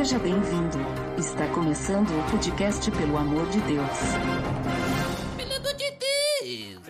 Seja bem-vindo. Está começando o podcast Pelo Amor de Deus. Pelo amor de Deus!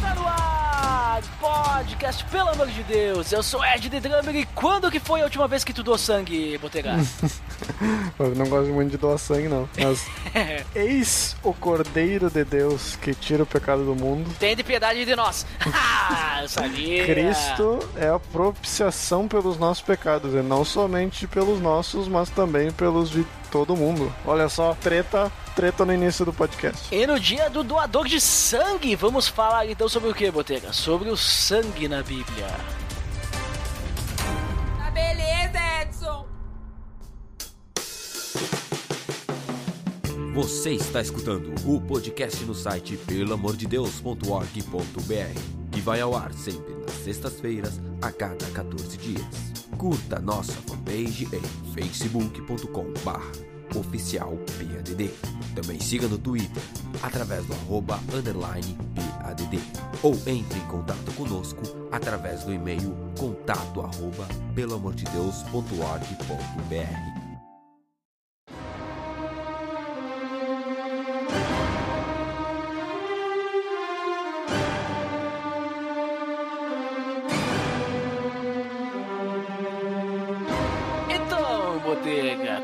Tá no ar, podcast, pelo amor de Deus. Eu sou Ed The Drummer e quando que foi a última vez que tu doou sangue, Botega? Eu não gosto muito de doar sangue, não. Mas eis o Cordeiro de Deus que tira o pecado do mundo. Tem de piedade de nós. Ah, eu sabia. Cristo é a propiciação pelos nossos pecados, e não somente pelos nossos, mas também pelos de todo mundo. Olha só, treta, treta no início do podcast. E no dia do doador de sangue, vamos falar então sobre o que, Botega? Sobre o sangue na Bíblia. Tá beleza, Edson! Você está escutando o podcast no site pelamordedeus.org.br, vai ao ar sempre nas sextas-feiras, a cada 14 dias. Curta nossa fanpage em facebook.com.br oficial PADD. Também siga no Twitter, através do arroba underline PADD. Ou entre em contato conosco através do e-mail contato arroba pelamordedeus.org.br.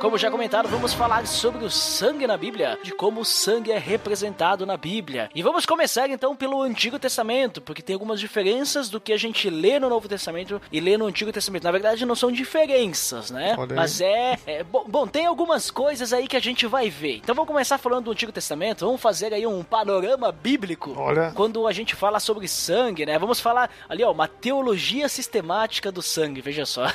como já comentaram, vamos falar sobre o sangue na Bíblia, de como o sangue é representado na Bíblia. E vamos começar então pelo Antigo Testamento, porque tem algumas diferenças do que a gente lê no Novo Testamento e lê no Antigo Testamento. Na verdade, não são diferenças, né? Mas é. é bom, bom, tem algumas coisas aí que a gente vai ver. Então vamos começar falando do Antigo Testamento, vamos fazer aí um panorama bíblico. Olha. Quando a gente fala sobre sangue, né? Vamos falar ali, ó, uma teologia sistemática do sangue, veja só.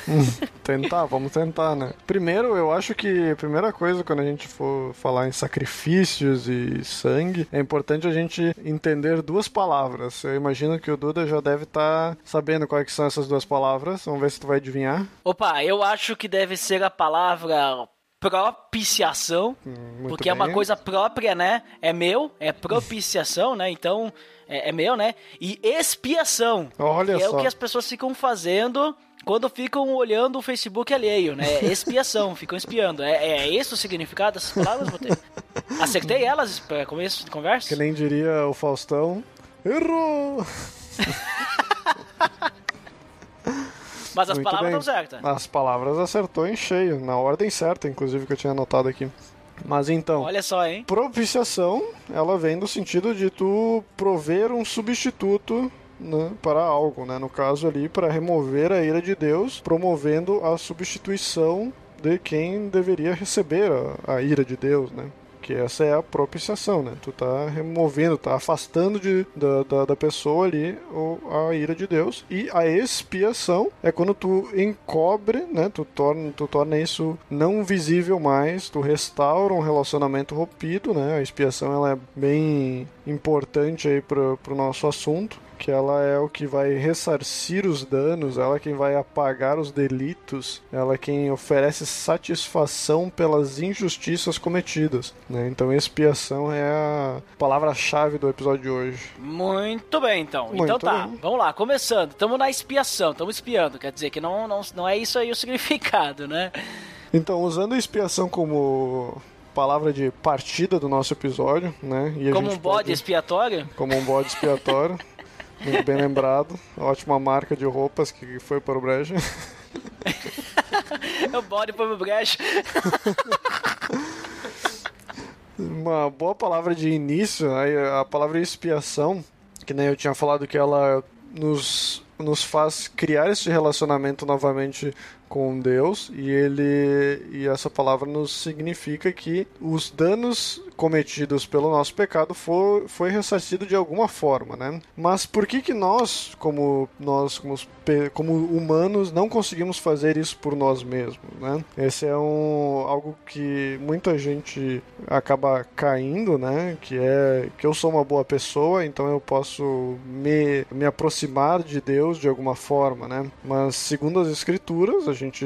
Tentar, vamos tentar, né? Primeiro, eu acho que a primeira coisa quando a gente for falar em sacrifícios e sangue, é importante a gente entender duas palavras. Eu imagino que o Duda já deve estar sabendo quais que são essas duas palavras. Vamos ver se tu vai adivinhar. Opa, eu acho que deve ser a palavra propiciação, muito porque é uma bem. coisa própria, né? É meu, é propiciação, né? Então, é, é meu, né? E expiação. Olha é só. o que as pessoas ficam fazendo quando ficam olhando o Facebook alheio, né? Expiação, ficam espiando. É, é esse o significado dessas palavras, Botei? Acertei elas para começo de conversa? Que nem diria o Faustão. Errou! Mas as Muito palavras bem. estão certas. As palavras acertou em cheio, na ordem certa, inclusive, que eu tinha anotado aqui. Mas então, Olha só, hein? propiciação, ela vem do sentido de tu prover um substituto né, para algo, né? No caso ali, para remover a ira de Deus, promovendo a substituição de quem deveria receber a, a ira de Deus, né? Que essa é a propiciação, né? Tu tá removendo, tá afastando de, da, da, da pessoa ali a ira de Deus. E a expiação é quando tu encobre, né? Tu torna, tu torna isso não visível mais, tu restaura um relacionamento rompido, né? A expiação ela é bem importante aí pro, pro nosso assunto que ela é o que vai ressarcir os danos, ela é quem vai apagar os delitos, ela é quem oferece satisfação pelas injustiças cometidas. Né? Então, expiação é a palavra-chave do episódio de hoje. Muito bem, então. Muito então tá, bem. vamos lá, começando. Estamos na expiação, estamos espiando. Quer dizer que não, não, não é isso aí o significado, né? Então, usando a expiação como palavra de partida do nosso episódio, né? Como um bode pode- expiatório. como um bode expiatório. Muito bem lembrado. Ótima marca de roupas que foi para o brejo. o bode foi pro brejo. Uma boa palavra de início, a palavra expiação, que nem eu tinha falado que ela nos, nos faz criar esse relacionamento novamente com Deus e ele e essa palavra nos significa que os danos cometidos pelo nosso pecado foi, foi ressarcido de alguma forma, né? Mas por que que nós, como nós como, como humanos, não conseguimos fazer isso por nós mesmos, né? Esse é um algo que muita gente acaba caindo, né? Que é que eu sou uma boa pessoa, então eu posso me, me aproximar de Deus de alguma forma, né? Mas segundo as escrituras, a gente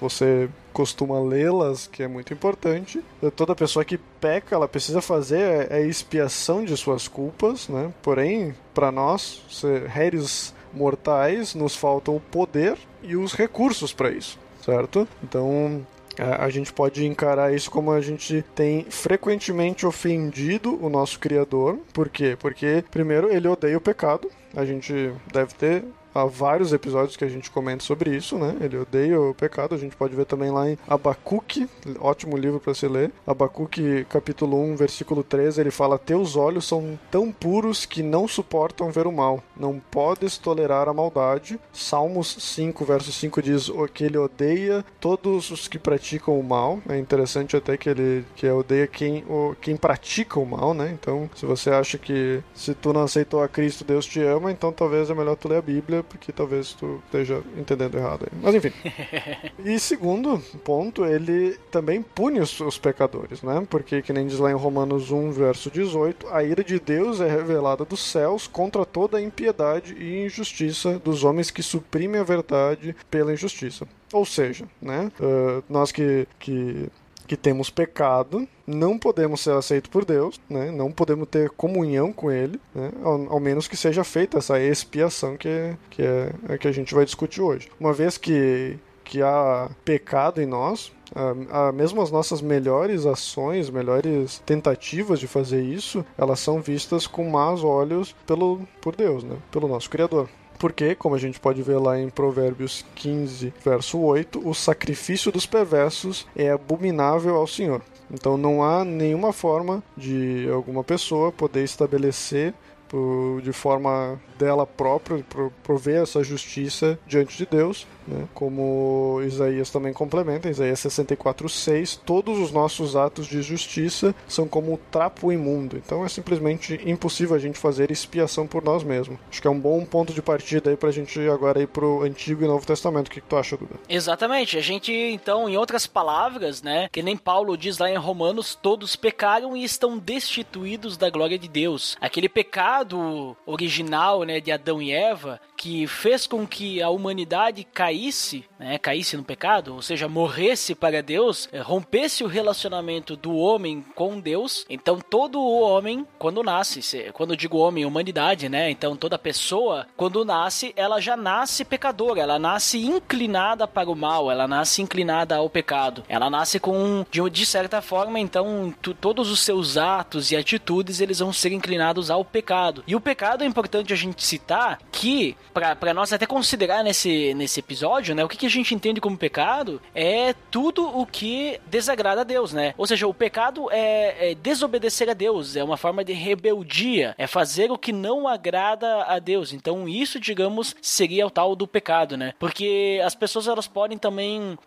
você costuma lê-las, que é muito importante. Toda pessoa que peca, ela precisa fazer a expiação de suas culpas, né? Porém, para nós, réis mortais, nos faltam o poder e os recursos para isso, certo? Então, a gente pode encarar isso como a gente tem frequentemente ofendido o nosso Criador. Por quê? Porque, primeiro, ele odeia o pecado. A gente deve ter há vários episódios que a gente comenta sobre isso, né? Ele odeia o pecado, a gente pode ver também lá em Abacuque, ótimo livro para se ler. Abacuque, capítulo 1, versículo 13, ele fala: Teus olhos são tão puros que não suportam ver o mal, não podes tolerar a maldade. Salmos 5, verso 5 diz que ele odeia todos os que praticam o mal. É interessante até que ele que odeia quem, o, quem pratica o mal, né? Então, se você acha que se tu não aceitou a Cristo, Deus te ama, então talvez é melhor tu ler a Bíblia porque talvez tu esteja entendendo errado aí. Mas enfim. e segundo ponto, ele também pune os, os, pecadores, né? Porque, que nem diz lá em Romanos 1, verso 18, a ira de Deus é revelada dos céus contra toda a impiedade e injustiça dos homens que suprimem a verdade pela injustiça. Ou seja, né? Uh, nós que, que que temos pecado, não podemos ser aceitos por Deus, né? não podemos ter comunhão com Ele, né? ao, ao, menos que seja feita essa expiação que, que é a que a gente vai discutir hoje. Uma vez que, que há pecado em nós, a, a, mesmo as nossas melhores ações, melhores tentativas de fazer isso, elas são vistas com maus olhos pelo, por Deus, né? pelo nosso Criador. Porque, como a gente pode ver lá em Provérbios 15, verso 8, o sacrifício dos perversos é abominável ao Senhor. Então não há nenhuma forma de alguma pessoa poder estabelecer de forma dela própria, prover essa justiça diante de Deus, né? como Isaías também complementa, Isaías 64,6, todos os nossos atos de justiça são como um trapo imundo, então é simplesmente impossível a gente fazer expiação por nós mesmos. Acho que é um bom ponto de partida aí pra gente agora ir pro Antigo e Novo Testamento. O que, que tu acha, Duda? Exatamente, a gente então, em outras palavras, né, que nem Paulo diz lá em Romanos, todos pecaram e estão destituídos da glória de Deus. Aquele pecado original, né, de Adão e Eva, que fez com que a humanidade caísse, né, caísse no pecado, ou seja, morresse para Deus, eh, rompesse o relacionamento do homem com Deus. Então todo homem, quando nasce, quando eu digo homem, humanidade, né? Então toda pessoa, quando nasce, ela já nasce pecadora, ela nasce inclinada para o mal, ela nasce inclinada ao pecado. Ela nasce com, de, de certa forma, então todos os seus atos e atitudes eles vão ser inclinados ao pecado. E o pecado é importante a gente gente citar que, para nós até considerar nesse, nesse episódio, né, o que, que a gente entende como pecado é tudo o que desagrada a Deus, né? Ou seja, o pecado é, é desobedecer a Deus, é uma forma de rebeldia, é fazer o que não agrada a Deus. Então, isso, digamos, seria o tal do pecado, né? Porque as pessoas elas podem também uh,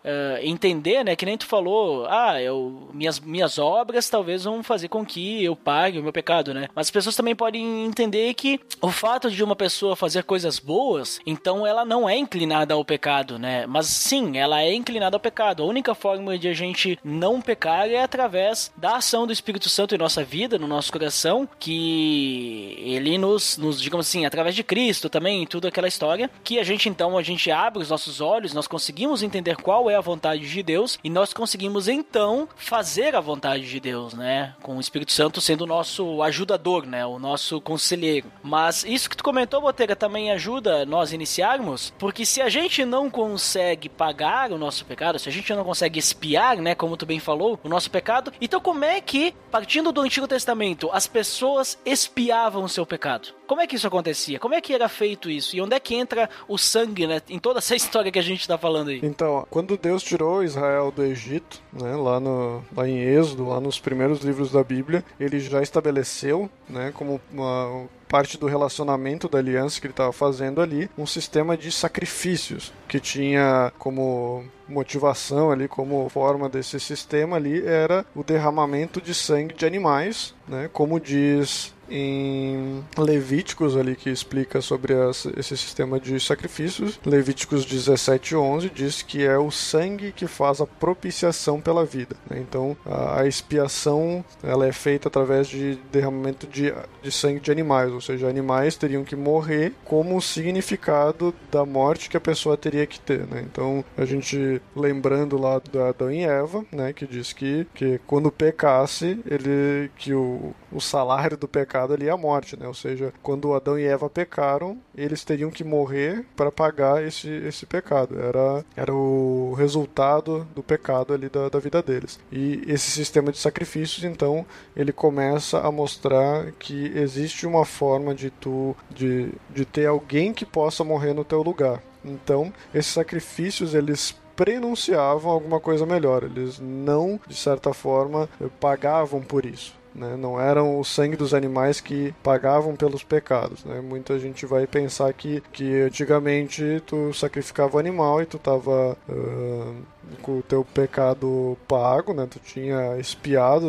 entender, né, que nem tu falou, ah, eu, minhas, minhas obras talvez vão fazer com que eu pague o meu pecado, né? Mas as pessoas também podem entender que o fato de de uma pessoa fazer coisas boas, então ela não é inclinada ao pecado, né? Mas sim, ela é inclinada ao pecado. A única forma de a gente não pecar é através da ação do Espírito Santo em nossa vida, no nosso coração, que ele nos, nos digamos assim, através de Cristo também, tudo aquela história, que a gente então a gente abre os nossos olhos, nós conseguimos entender qual é a vontade de Deus e nós conseguimos então fazer a vontade de Deus, né? Com o Espírito Santo sendo o nosso ajudador, né? O nosso conselheiro. Mas isso que tu comentou, Botega, também ajuda nós iniciarmos, porque se a gente não consegue pagar o nosso pecado, se a gente não consegue espiar, né, como tu bem falou, o nosso pecado, então como é que, partindo do Antigo Testamento, as pessoas espiavam o seu pecado? Como é que isso acontecia? Como é que era feito isso? E onde é que entra o sangue, né? Em toda essa história que a gente está falando aí. Então, quando Deus tirou Israel do Egito, né, lá, no, lá em Êxodo, lá nos primeiros livros da Bíblia, ele já estabeleceu, né, como uma parte do relacionamento da aliança que ele estava fazendo ali, um sistema de sacrifícios que tinha como motivação ali, como forma desse sistema ali, era o derramamento de sangue de animais, né, como diz em Levíticos ali que explica sobre esse sistema de sacrifícios. Levíticos 17:11 diz que é o sangue que faz a propiciação pela vida. Né? Então a, a, expiação ela é feita através de derramamento de, de sangue de animais, ou seja, animais teriam que morrer como significado da morte que a pessoa teria que ter. Né? Então a gente lembrando lá da Adão e Eva, né, que diz que, que quando pecasse ele que o, o, o salário do pecado ali é a morte, né? Ou seja, quando Adão e Eva pecaram, eles teriam que morrer para pagar esse, esse pecado. Era, era o resultado do pecado ali da, da vida deles. E esse sistema de sacrifícios, então, ele começa a mostrar que existe uma forma de tu de, de ter alguém que possa morrer no teu lugar. Então, esses sacrifícios eles prenunciavam alguma coisa melhor. Eles não, de certa forma, pagavam por isso. Né? Não eram o sangue dos animais que pagavam pelos pecados. Né? Muita gente vai pensar que, que antigamente tu sacrificava o animal e tu estava uh, com o teu pecado pago, né? tu tinha espiado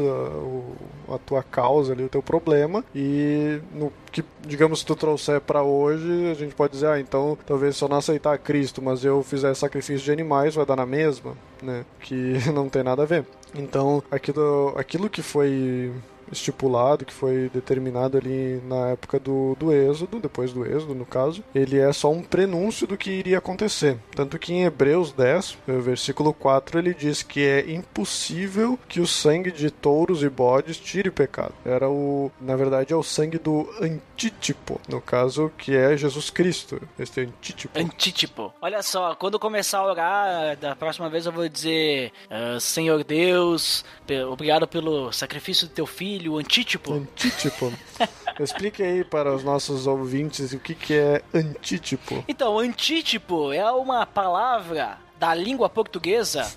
a, a, tua causa ali, o teu problema e no que, digamos, tu trouxer para hoje, a gente pode dizer, ah, então talvez se eu não aceitar Cristo, mas eu fizer sacrifício de animais, vai dar na mesma, né? Que não tem nada a ver. Então, aquilo, aquilo que foi estipulado, que foi determinado ali na época do, do Êxodo, depois do Êxodo, no caso, ele é só um prenúncio do que iria acontecer. Tanto que em Hebreus 10, versículo 4, ele diz que é impossível que o sangue de touros e bodes tire o pecado. Era o, na verdade, é o sangue do antítipo, no caso, que é Jesus Cristo, este antítipo. Antítipo. Olha só, quando começar a orar, da próxima vez eu vou dizer, uh, Senhor Deus, obrigado pelo sacrifício do teu filho, filho, antítipo? Antítipo. Explique aí para os nossos ouvintes o que, que é antítipo. Então, antítipo é uma palavra da língua portuguesa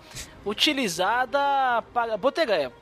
utilizada para.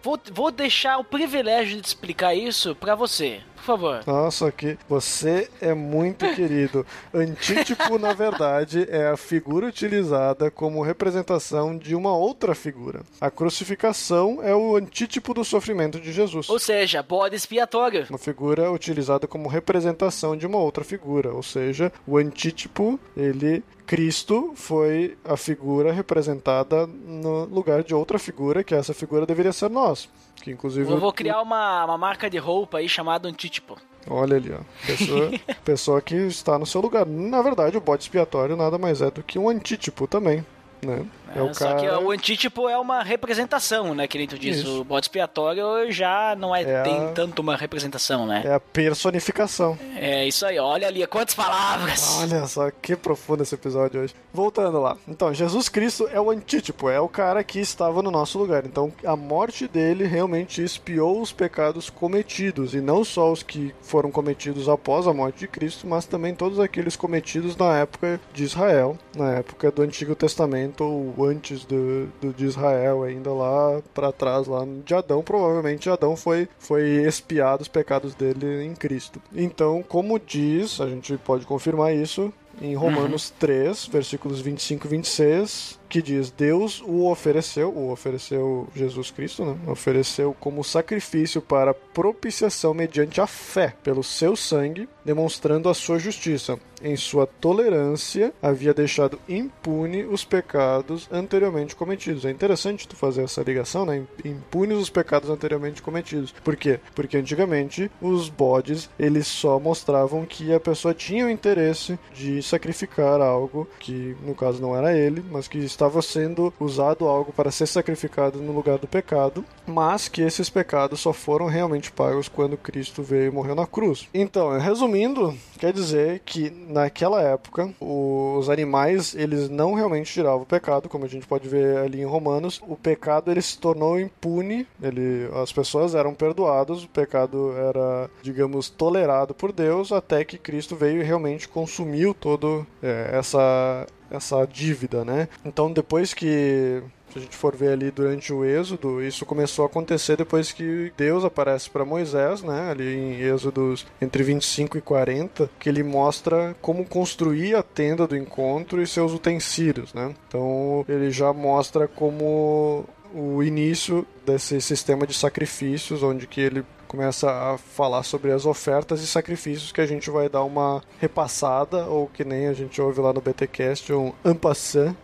Vou, vou deixar o privilégio de explicar isso para você por favor. Nossa, que você é muito querido. Antítipo, na verdade, é a figura utilizada como representação de uma outra figura. A crucificação é o antítipo do sofrimento de Jesus. Ou seja, bode expiatório. Uma figura utilizada como representação de uma outra figura. Ou seja, o antítipo, ele Cristo foi a figura representada no lugar de outra figura, que essa figura deveria ser nós. Que inclusive. Eu vou criar uma, uma marca de roupa aí chamada Antítipo. Olha ali, ó. Pessoa, pessoa que está no seu lugar. Na verdade, o bode expiatório nada mais é do que um antítipo também né? É, é o só cara... que o antítipo é uma representação, né? Que tu diz, Isso. o bode expiatório já não é, é tem a... tanto uma representação, né? É a personificação. É isso aí, olha ali, quantas palavras! Olha só que profundo esse episódio hoje. Voltando lá. Então, Jesus Cristo é o antítipo, é o cara que estava no nosso lugar. Então, a morte dele realmente espiou os pecados cometidos, e não só os que foram cometidos após a morte de Cristo, mas também todos aqueles cometidos na época de Israel, na época do Antigo Testamento ou antes do, do, de Israel, ainda lá para trás, lá de Adão. Provavelmente Adão foi, foi expiado os pecados dele em Cristo. Então, como diz, a gente pode confirmar isso, em Romanos uhum. 3, versículos 25 e 26, que diz: Deus o ofereceu, o ofereceu Jesus Cristo, né? Ofereceu como sacrifício para propiciação mediante a fé pelo seu sangue, demonstrando a sua justiça. Em sua tolerância, havia deixado impune os pecados anteriormente cometidos. É interessante tu fazer essa ligação, né? Impunes os pecados anteriormente cometidos. Por quê? Porque antigamente os bodes eles só mostravam que a pessoa tinha o interesse de sacrificar algo que no caso não era ele, mas que estava estava sendo usado algo para ser sacrificado no lugar do pecado, mas que esses pecados só foram realmente pagos quando Cristo veio e morreu na cruz. Então, resumindo, quer dizer que naquela época os animais eles não realmente tiravam o pecado, como a gente pode ver ali em Romanos. O pecado ele se tornou impune, ele, as pessoas eram perdoadas, o pecado era, digamos, tolerado por Deus até que Cristo veio e realmente consumiu todo é, essa essa dívida, né? Então depois que se a gente for ver ali durante o Êxodo, isso começou a acontecer depois que Deus aparece para Moisés, né? Ali em Êxodos entre 25 e 40, que ele mostra como construir a tenda do encontro e seus utensílios, né? Então ele já mostra como o início desse sistema de sacrifícios, onde que ele começa a falar sobre as ofertas e sacrifícios que a gente vai dar uma repassada, ou que nem a gente ouve lá no BTcast, um ampassant,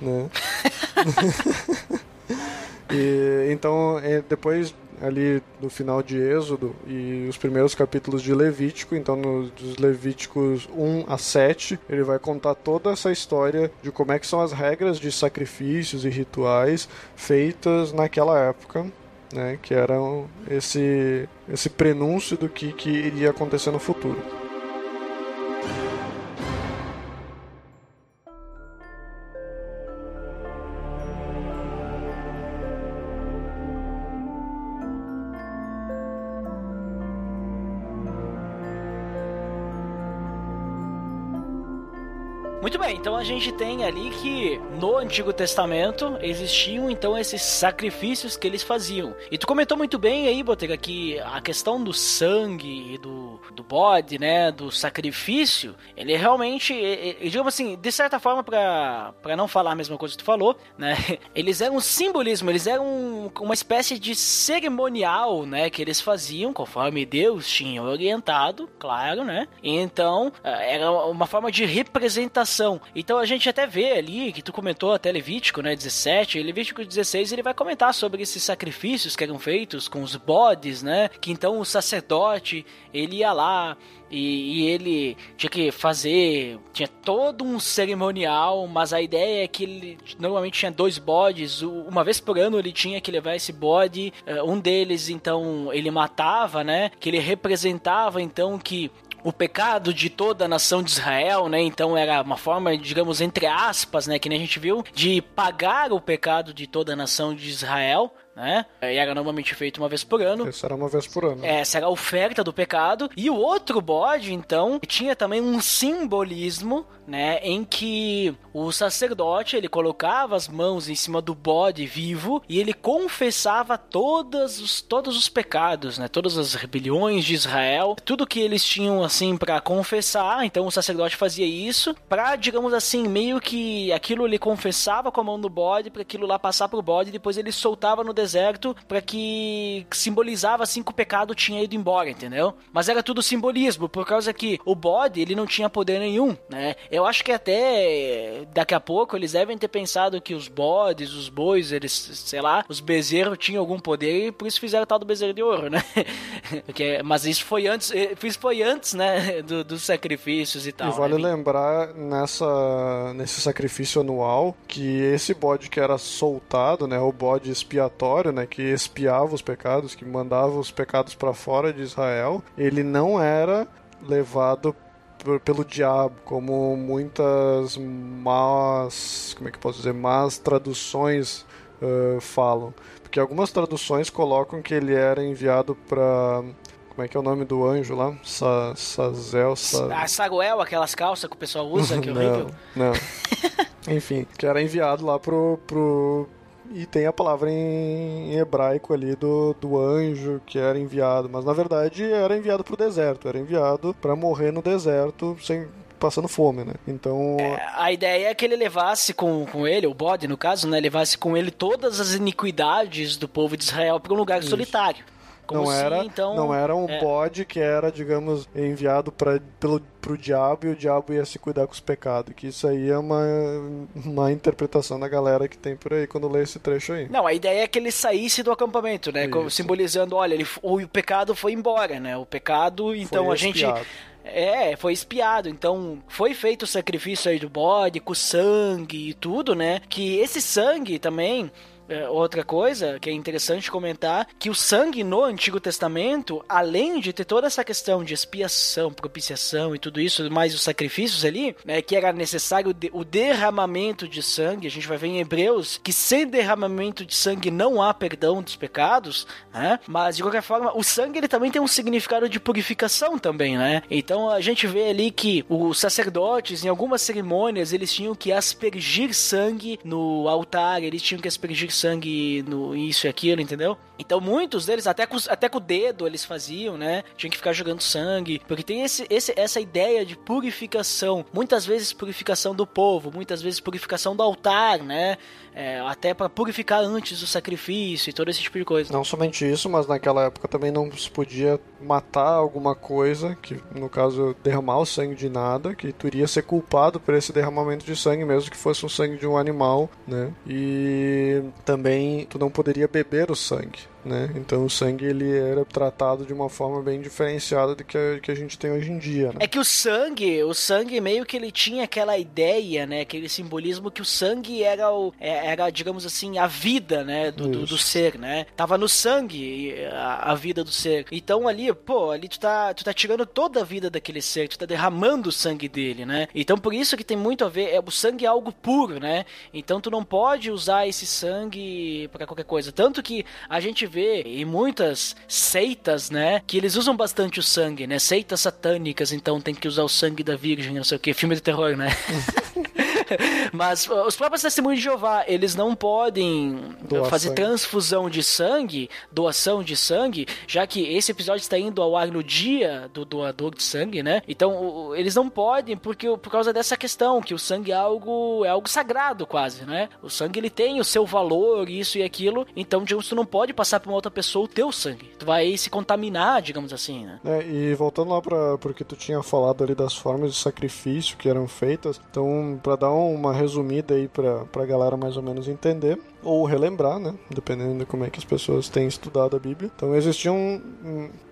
né? e, então, é, depois ali no final de Êxodo e os primeiros capítulos de Levítico, então nos Levíticos 1 a 7, ele vai contar toda essa história de como é que são as regras de sacrifícios e rituais feitas naquela época né? Que era esse, esse prenúncio do que, que iria acontecer no futuro. Muito bem, então a gente tem ali que no Antigo Testamento existiam então esses sacrifícios que eles faziam. E tu comentou muito bem aí, Botega, que a questão do sangue e do, do bode, né, do sacrifício, ele realmente, digamos assim, de certa forma, pra não falar a mesma coisa que tu falou, né, eles eram um simbolismo, eles eram uma espécie de cerimonial, né, que eles faziam conforme Deus tinha orientado, claro, né, então eh, era uma forma de representação. Então a gente até vê ali, que tu comentou até Levítico, né, 17, e Levítico 16, ele vai comentar sobre esses sacrifícios que eram feitos com os bodes, né, que então o sacerdote, ele ia lá e, e ele tinha que fazer, tinha todo um cerimonial, mas a ideia é que ele normalmente tinha dois bodes, uma vez por ano ele tinha que levar esse bode, eh, um deles então ele matava, né, que ele representava então que o pecado de toda a nação de Israel, né? Então era uma forma, digamos, entre aspas, né? Que nem a gente viu, de pagar o pecado de toda a nação de Israel, né? E era normalmente feito uma vez por ano. Isso era uma vez por ano. Essa era a oferta do pecado. E o outro bode, então, tinha também um simbolismo, né? Em que o sacerdote, ele colocava as mãos em cima do bode vivo e ele confessava todas os, todos os pecados, né? Todas as rebeliões de Israel. Tudo que eles tinham, assim, para confessar. Então o sacerdote fazia isso pra, digamos assim, meio que aquilo ele confessava com a mão no bode, para aquilo lá passar pro bode e depois ele soltava no deserto para que simbolizava assim que o pecado tinha ido embora, entendeu? Mas era tudo simbolismo, por causa que o bode, ele não tinha poder nenhum, né? Eu acho que até daqui a pouco eles devem ter pensado que os bodes, os bois, eles, sei lá, os bezerros tinham algum poder e por isso fizeram tal do bezerro de ouro, né? Porque, mas isso foi antes, eh, isso foi antes, né, do- dos sacrifícios e tal. E vale né? lembrar nessa, nesse sacrifício anual que esse bode que era soltado, né, o bode expiatório, né, que expiava os pecados, que mandava os pecados para fora de Israel, ele não era levado pelo diabo, como muitas más, como é que posso dizer, más traduções eh, falam, porque algumas traduções colocam que ele era enviado para como é que é o nome do anjo lá? Sa, Sazel, Sa... A Saguel, aquelas calças que o pessoal usa, que é horrível. Não, não. Enfim, que era enviado lá pro, pro. E tem a palavra em, hebraico ali do, do anjo que era enviado, mas na verdade era enviado pro deserto, era enviado para morrer no deserto sem passando fome, né? Então, A ideia é que ele levasse com, com ele, o bode no caso, né? Levasse com ele todas as iniquidades do povo de Israel para um lugar solitário. Como não se, era, então, não era um é. bode que era, digamos, enviado para pelo pro diabo e o diabo ia se cuidar com os pecados. Que isso aí é uma, uma interpretação da galera que tem por aí quando lê esse trecho aí. Não, a ideia é que ele saísse do acampamento, né? Isso. Simbolizando, olha, ele, o, o pecado foi embora, né? O pecado, então Foi a gente. É, foi espiado. Então, foi feito o sacrifício aí do bode, com sangue e tudo, né? Que esse sangue também. É, outra coisa que é interessante comentar, que o sangue no Antigo Testamento, além de ter toda essa questão de expiação, propiciação e tudo isso, mais os sacrifícios ali, né, que era necessário o derramamento de sangue, a gente vai ver em Hebreus que sem derramamento de sangue não há perdão dos pecados, né? Mas de qualquer forma, o sangue ele também tem um significado de purificação também, né? Então a gente vê ali que os sacerdotes em algumas cerimônias eles tinham que aspergir sangue no altar, eles tinham que aspergir sangue no isso e aquilo, entendeu? Então muitos deles até com, até com o dedo eles faziam, né? Tinham que ficar jogando sangue, porque tem esse, esse essa ideia de purificação, muitas vezes purificação do povo, muitas vezes purificação do altar, né? É, até para purificar antes do sacrifício e todo esse tipo de coisa. Não somente isso, mas naquela época também não se podia matar alguma coisa, que no caso derramar o sangue de nada, que tu iria ser culpado por esse derramamento de sangue, mesmo que fosse um sangue de um animal, né? E também tu não poderia beber o sangue. Né? Então o sangue ele era tratado de uma forma bem diferenciada do que a, que a gente tem hoje em dia. Né? É que o sangue, o sangue meio que ele tinha aquela ideia, né? Aquele simbolismo que o sangue era, o, é, era digamos assim, a vida, né? Do, do, do ser, né? Tava no sangue a, a, vida do ser. Então ali, pô, ali tu tá, tu tá tirando toda a vida daquele ser, tu tá derramando o sangue dele, né? Então por isso que tem muito a ver, é, o sangue é algo puro, né? Então tu não pode usar esse sangue para qualquer coisa. Tanto que a gente vê em muitas seitas, né? Que eles usam bastante o sangue, né? Seitas satânicas, então tem que usar o sangue da virgem, não sei o que. Filme de terror, né? Mas os próprios testemunhos de Jeová, eles não podem Doar fazer sangue. transfusão de sangue, doação de sangue, já que esse episódio está indo ao ar no dia do doador de sangue, né? Então, eles não podem porque por causa dessa questão que o sangue é algo é algo sagrado quase, né? O sangue ele tem o seu valor, isso e aquilo. Então, tu não pode passar para uma outra pessoa o teu sangue. Tu vai se contaminar, digamos assim, né? É, e voltando lá para porque tu tinha falado ali das formas de sacrifício que eram feitas. Então, para dar uma resumida aí para pra galera mais ou menos entender ou relembrar, né? Dependendo de como é que as pessoas têm estudado a Bíblia. Então existiam,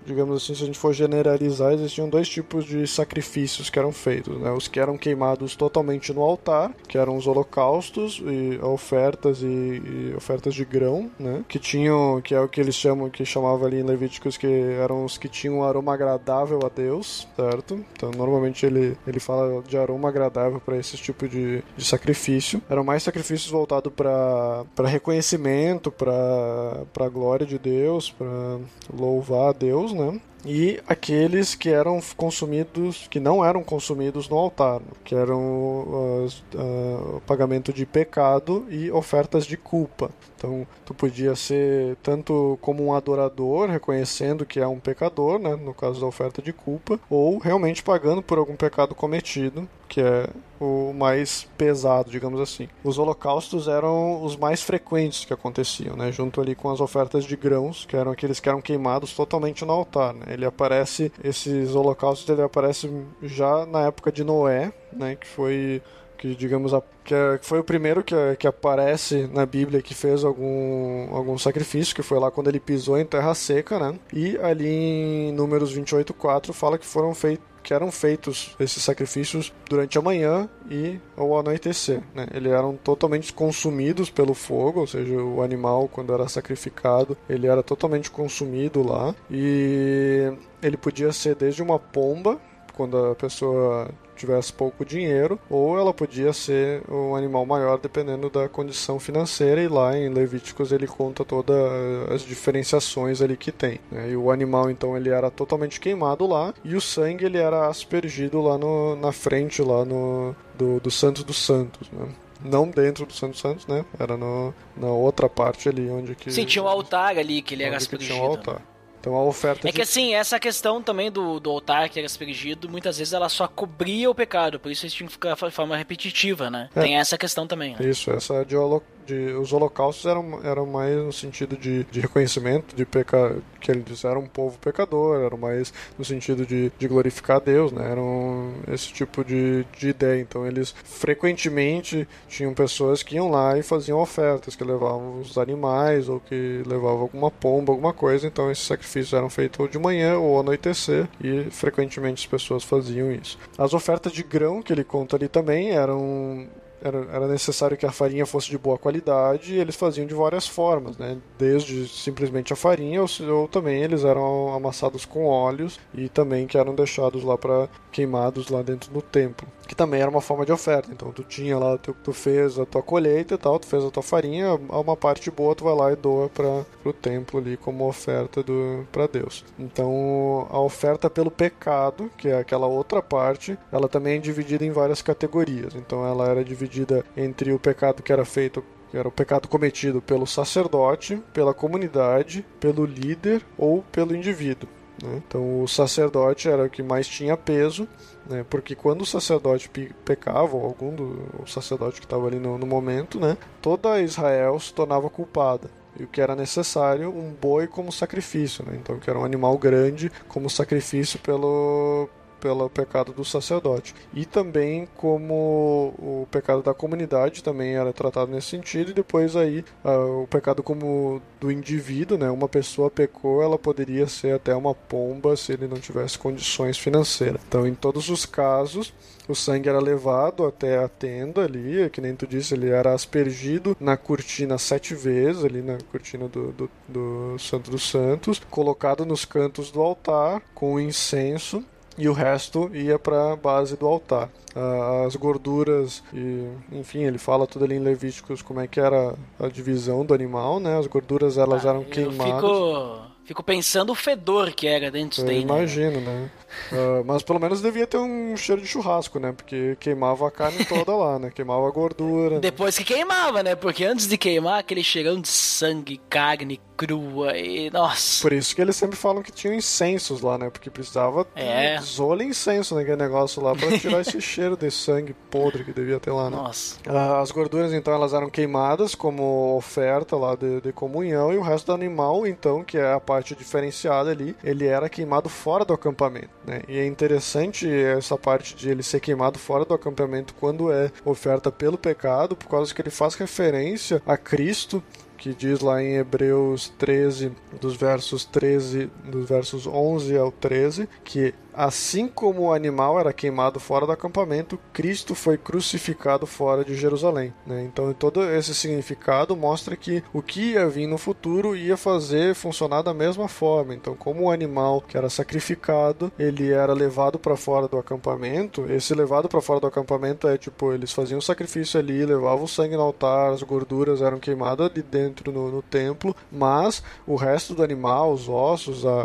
digamos assim, se a gente for generalizar, existiam dois tipos de sacrifícios que eram feitos, né? Os que eram queimados totalmente no altar, que eram os holocaustos e ofertas e, e ofertas de grão, né? Que tinham, que é o que eles chamam, que chamava ali em Levíticos, que eram os que tinham um aroma agradável a Deus, certo? Então normalmente ele, ele fala de aroma agradável para esse tipo de, de sacrifício. Eram mais sacrifícios voltados para para reconhecimento, para a glória de Deus, para louvar a Deus, né? e aqueles que eram consumidos, que não eram consumidos no altar, que eram uh, uh, pagamento de pecado e ofertas de culpa. Então, tu podia ser tanto como um adorador, reconhecendo que é um pecador, né, no caso da oferta de culpa, ou realmente pagando por algum pecado cometido, que é o mais pesado, digamos assim. Os holocaustos eram os mais frequentes que aconteciam, né, junto ali com as ofertas de grãos, que eram aqueles que eram queimados totalmente no altar. Né. Ele aparece, esses holocaustos ele aparece já na época de Noé, né, que foi que digamos que, é, foi o primeiro que, que aparece na Bíblia que fez algum, algum sacrifício, que foi lá quando ele pisou em terra seca, né? E ali em Números 28:4 fala que foram feitos que eram feitos esses sacrifícios durante a manhã e ao anoitecer. Né? Eles eram totalmente consumidos pelo fogo, ou seja, o animal, quando era sacrificado, ele era totalmente consumido lá. E ele podia ser desde uma pomba, quando a pessoa tivesse pouco dinheiro, ou ela podia ser um animal maior dependendo da condição financeira, e lá em Levíticos ele conta todas as diferenciações ali que tem. Né? E o animal então ele era totalmente queimado lá, e o sangue ele era aspergido lá no, na frente, lá no do, do Santo dos Santos. Né? não dentro do Santo Santos, né? Era no, na outra parte ali onde que. Sim, tinha um altar ali que ele era aspergido. Tinha um altar. Então a oferta. É que assim, essa questão também do, do altar que era aspergido, muitas vezes ela só cobria o pecado, por isso isso tinha que ficar de forma repetitiva, né? É. Tem essa questão também. Né? Isso, essa de, de, os holocaustos eram, eram mais no sentido de, de reconhecimento de pecado, que eles eram um povo pecador, eram mais no sentido de, de glorificar a Deus, né? Eram esse tipo de, de ideia. Então eles frequentemente tinham pessoas que iam lá e faziam ofertas, que levavam os animais ou que levavam alguma pomba, alguma coisa. Então esses sacrifícios eram feitos de manhã ou anoitecer e frequentemente as pessoas faziam isso. As ofertas de grão que ele conta ali também eram era, era necessário que a farinha fosse de boa qualidade e eles faziam de várias formas, né? Desde simplesmente a farinha ou, ou também eles eram amassados com óleos e também que eram deixados lá para queimados lá dentro do templo, que também era uma forma de oferta. Então tu tinha lá, tu, tu fez a tua colheita e tal, tu fez a tua farinha, uma parte boa tu vai lá e doa para o templo ali como oferta do para Deus. Então a oferta pelo pecado, que é aquela outra parte, ela também é dividida em várias categorias. Então ela era dividida entre o pecado que era feito que era o pecado cometido pelo sacerdote, pela comunidade, pelo líder ou pelo indivíduo. Né? Então o sacerdote era o que mais tinha peso, né? porque quando o sacerdote pecava, ou algum do sacerdote que estava ali no, no, momento, né? toda Israel se tornava culpada. E o que era necessário, um boi como sacrifício. Né? Então, que era um animal grande como sacrifício pelo, pelo pecado do sacerdote. E também como o pecado da comunidade também era tratado nesse sentido, e depois aí uh, o pecado como do indivíduo, né? Uma pessoa pecou, ela poderia ser até uma pomba se ele não tivesse condições financeiras. Então, em todos os casos, o sangue era levado até a tenda ali, que nem tu disse, ele era aspergido na cortina sete vezes, ali na cortina do, do, do Santo dos Santos, colocado nos cantos do altar com incenso e o resto ia para a base do altar. As gorduras e, enfim, ele fala tudo ali em Levíticos como é que era a divisão do animal, né? As gorduras elas ah, eram queimadas. Fico, fico pensando o fedor que era dentro daí. Né? Imagino, né? né? Uh, mas pelo menos devia ter um cheiro de churrasco, né? Porque queimava a carne toda lá, né? Queimava a gordura. Depois que queimava, né? Porque antes de queimar, aquele cheirão de sangue, carne crua e. Nossa. Por isso que eles sempre falam que tinham incensos lá, né? Porque precisava é. zole incenso naquele negócio lá pra tirar esse cheiro de sangue podre que devia ter lá, né? Nossa. Uh, as gorduras, então, elas eram queimadas como oferta lá de, de comunhão e o resto do animal, então, que é a parte diferenciada ali, ele era queimado fora do acampamento. Né? E é interessante essa parte de ele ser queimado fora do acampamento quando é oferta pelo pecado, por causa que ele faz referência a Cristo que diz lá em Hebreus 13, dos versos 13, dos versos 11 ao 13, que Assim como o animal era queimado fora do acampamento, Cristo foi crucificado fora de Jerusalém. Né? Então, todo esse significado mostra que o que ia vir no futuro ia fazer funcionar da mesma forma. Então, como o animal que era sacrificado, ele era levado para fora do acampamento. Esse levado para fora do acampamento é tipo, eles faziam o sacrifício ali, levavam o sangue no altar, as gorduras eram queimadas ali dentro no, no templo, mas o resto do animal, os ossos, a,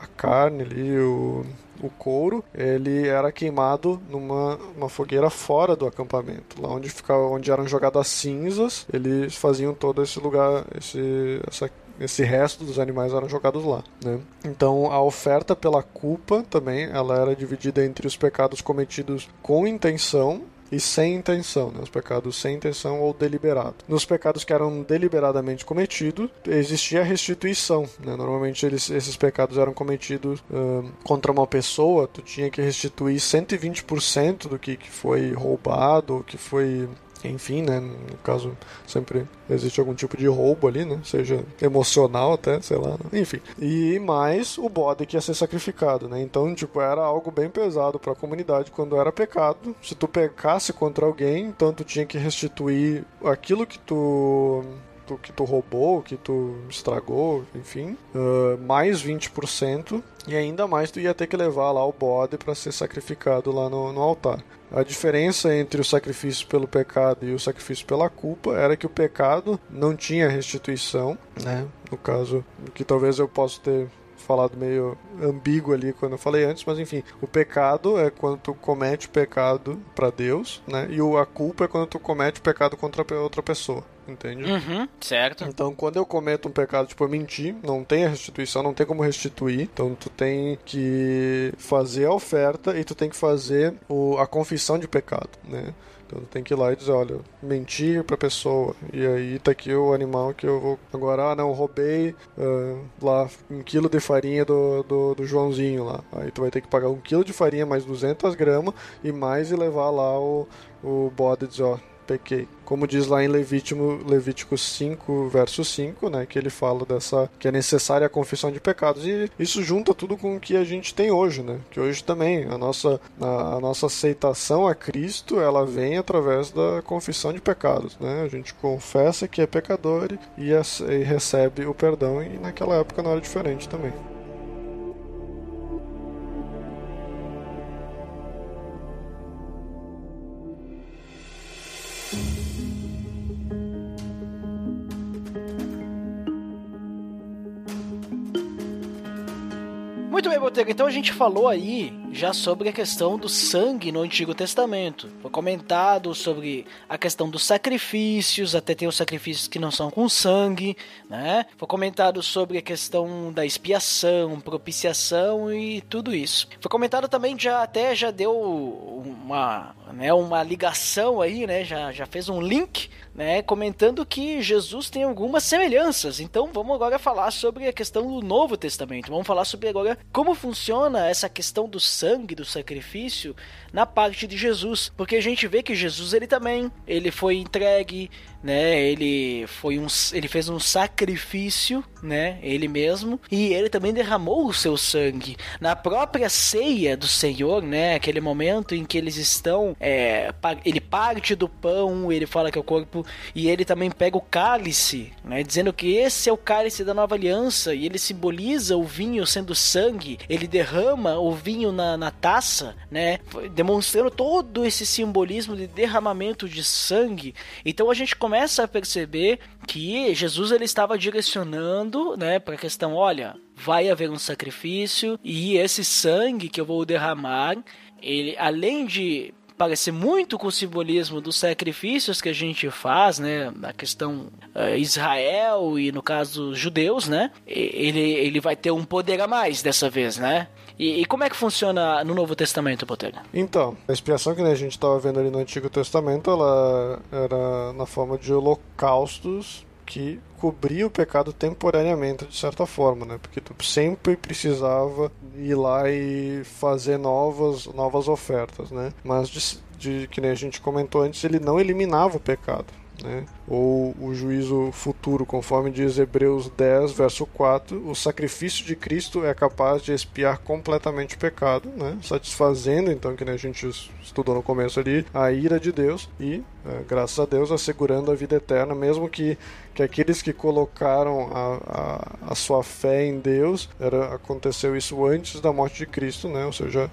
a carne ali, o o couro, ele era queimado numa uma fogueira fora do acampamento, lá onde ficava, onde eram jogadas as cinzas, eles faziam todo esse lugar, esse essa esse resto dos animais eram jogados lá, né? Então a oferta pela culpa também ela era dividida entre os pecados cometidos com intenção e sem intenção, né? os pecados sem intenção ou deliberado. Nos pecados que eram deliberadamente cometidos, existia restituição. Né? Normalmente eles, esses pecados eram cometidos uh, contra uma pessoa, tu tinha que restituir 120% do que, que foi roubado, que foi enfim, né? No caso, sempre existe algum tipo de roubo ali, né? Seja emocional até, sei lá. Né? Enfim. E mais o bode que ia ser sacrificado, né? Então, tipo, era algo bem pesado para a comunidade quando era pecado. Se tu pecasse contra alguém, então tu tinha que restituir aquilo que tu que tu roubou, que tu estragou, enfim, uh, mais 20%, e ainda mais tu ia ter que levar lá o bode para ser sacrificado lá no, no altar. A diferença entre o sacrifício pelo pecado e o sacrifício pela culpa era que o pecado não tinha restituição, né? No caso, que talvez eu possa ter falado meio ambíguo ali quando eu falei antes, mas enfim, o pecado é quando tu comete pecado para Deus, né? E a culpa é quando tu comete pecado contra outra pessoa entende? Uhum, certo. Então, quando eu cometo um pecado, tipo, eu mentir, não tem a restituição, não tem como restituir. Então, tu tem que fazer a oferta e tu tem que fazer o, a confissão de pecado, né? Então tu tem que ir lá e dizer, olha, mentir pra pessoa. E aí tá aqui o animal que eu vou. Agora, ah não, roubei uh, lá um quilo de farinha do, do, do, Joãozinho lá. Aí tu vai ter que pagar um quilo de farinha mais 200 gramas e mais e levar lá o, o bode e dizer, ó, pequei. Como diz lá em Levítico, Levítico 5, verso 5, né, que ele fala dessa que é necessária a confissão de pecados. E isso junta tudo com o que a gente tem hoje, né? Que hoje também a nossa a, a nossa aceitação a Cristo, ela vem através da confissão de pecados, né? A gente confessa que é pecador e, e recebe o perdão e naquela época não era diferente também. Então a gente falou aí já sobre a questão do sangue no Antigo Testamento. Foi comentado sobre a questão dos sacrifícios, até tem os sacrifícios que não são com sangue, né? Foi comentado sobre a questão da expiação, propiciação e tudo isso. Foi comentado também já até já deu uma, né, uma ligação aí, né? Já, já fez um link né, comentando que Jesus tem algumas semelhanças. Então vamos agora falar sobre a questão do Novo Testamento. Vamos falar sobre agora como funciona essa questão do sangue, do sacrifício, na parte de Jesus, porque a gente vê que Jesus ele também, ele foi entregue, né? Ele foi um ele fez um sacrifício, né? Ele mesmo, e ele também derramou o seu sangue na própria ceia do Senhor, né? Aquele momento em que eles estão, é, ele parte do pão, ele fala que é o corpo e ele também pega o cálice, né? Dizendo que esse é o cálice da nova aliança e ele simboliza o vinho sendo sangue, ele derrama o vinho na, na taça, né? Demonstrando todo esse simbolismo de derramamento de sangue. Então a gente começa a perceber que Jesus ele estava direcionando, né, para a questão, olha, vai haver um sacrifício e esse sangue que eu vou derramar, ele além de parecer muito com o simbolismo dos sacrifícios que a gente faz, né, na questão uh, Israel e no caso judeus, né, ele, ele vai ter um poder a mais dessa vez, né? E, e como é que funciona no Novo Testamento, Botega? Então, a expiação que a gente estava vendo ali no Antigo Testamento, ela era na forma de holocaustos que cobria o pecado temporariamente, de certa forma, né? Porque tu sempre precisava ir lá e fazer novas, novas ofertas, né? Mas de, de que nem a gente comentou antes, ele não eliminava o pecado. Né? Ou o juízo futuro, conforme diz Hebreus 10, verso 4, o sacrifício de Cristo é capaz de expiar completamente o pecado, né? satisfazendo, então, que a gente estudou no começo ali, a ira de Deus e, é, graças a Deus, assegurando a vida eterna, mesmo que, que aqueles que colocaram a, a, a sua fé em Deus, era, aconteceu isso antes da morte de Cristo, né? ou seja,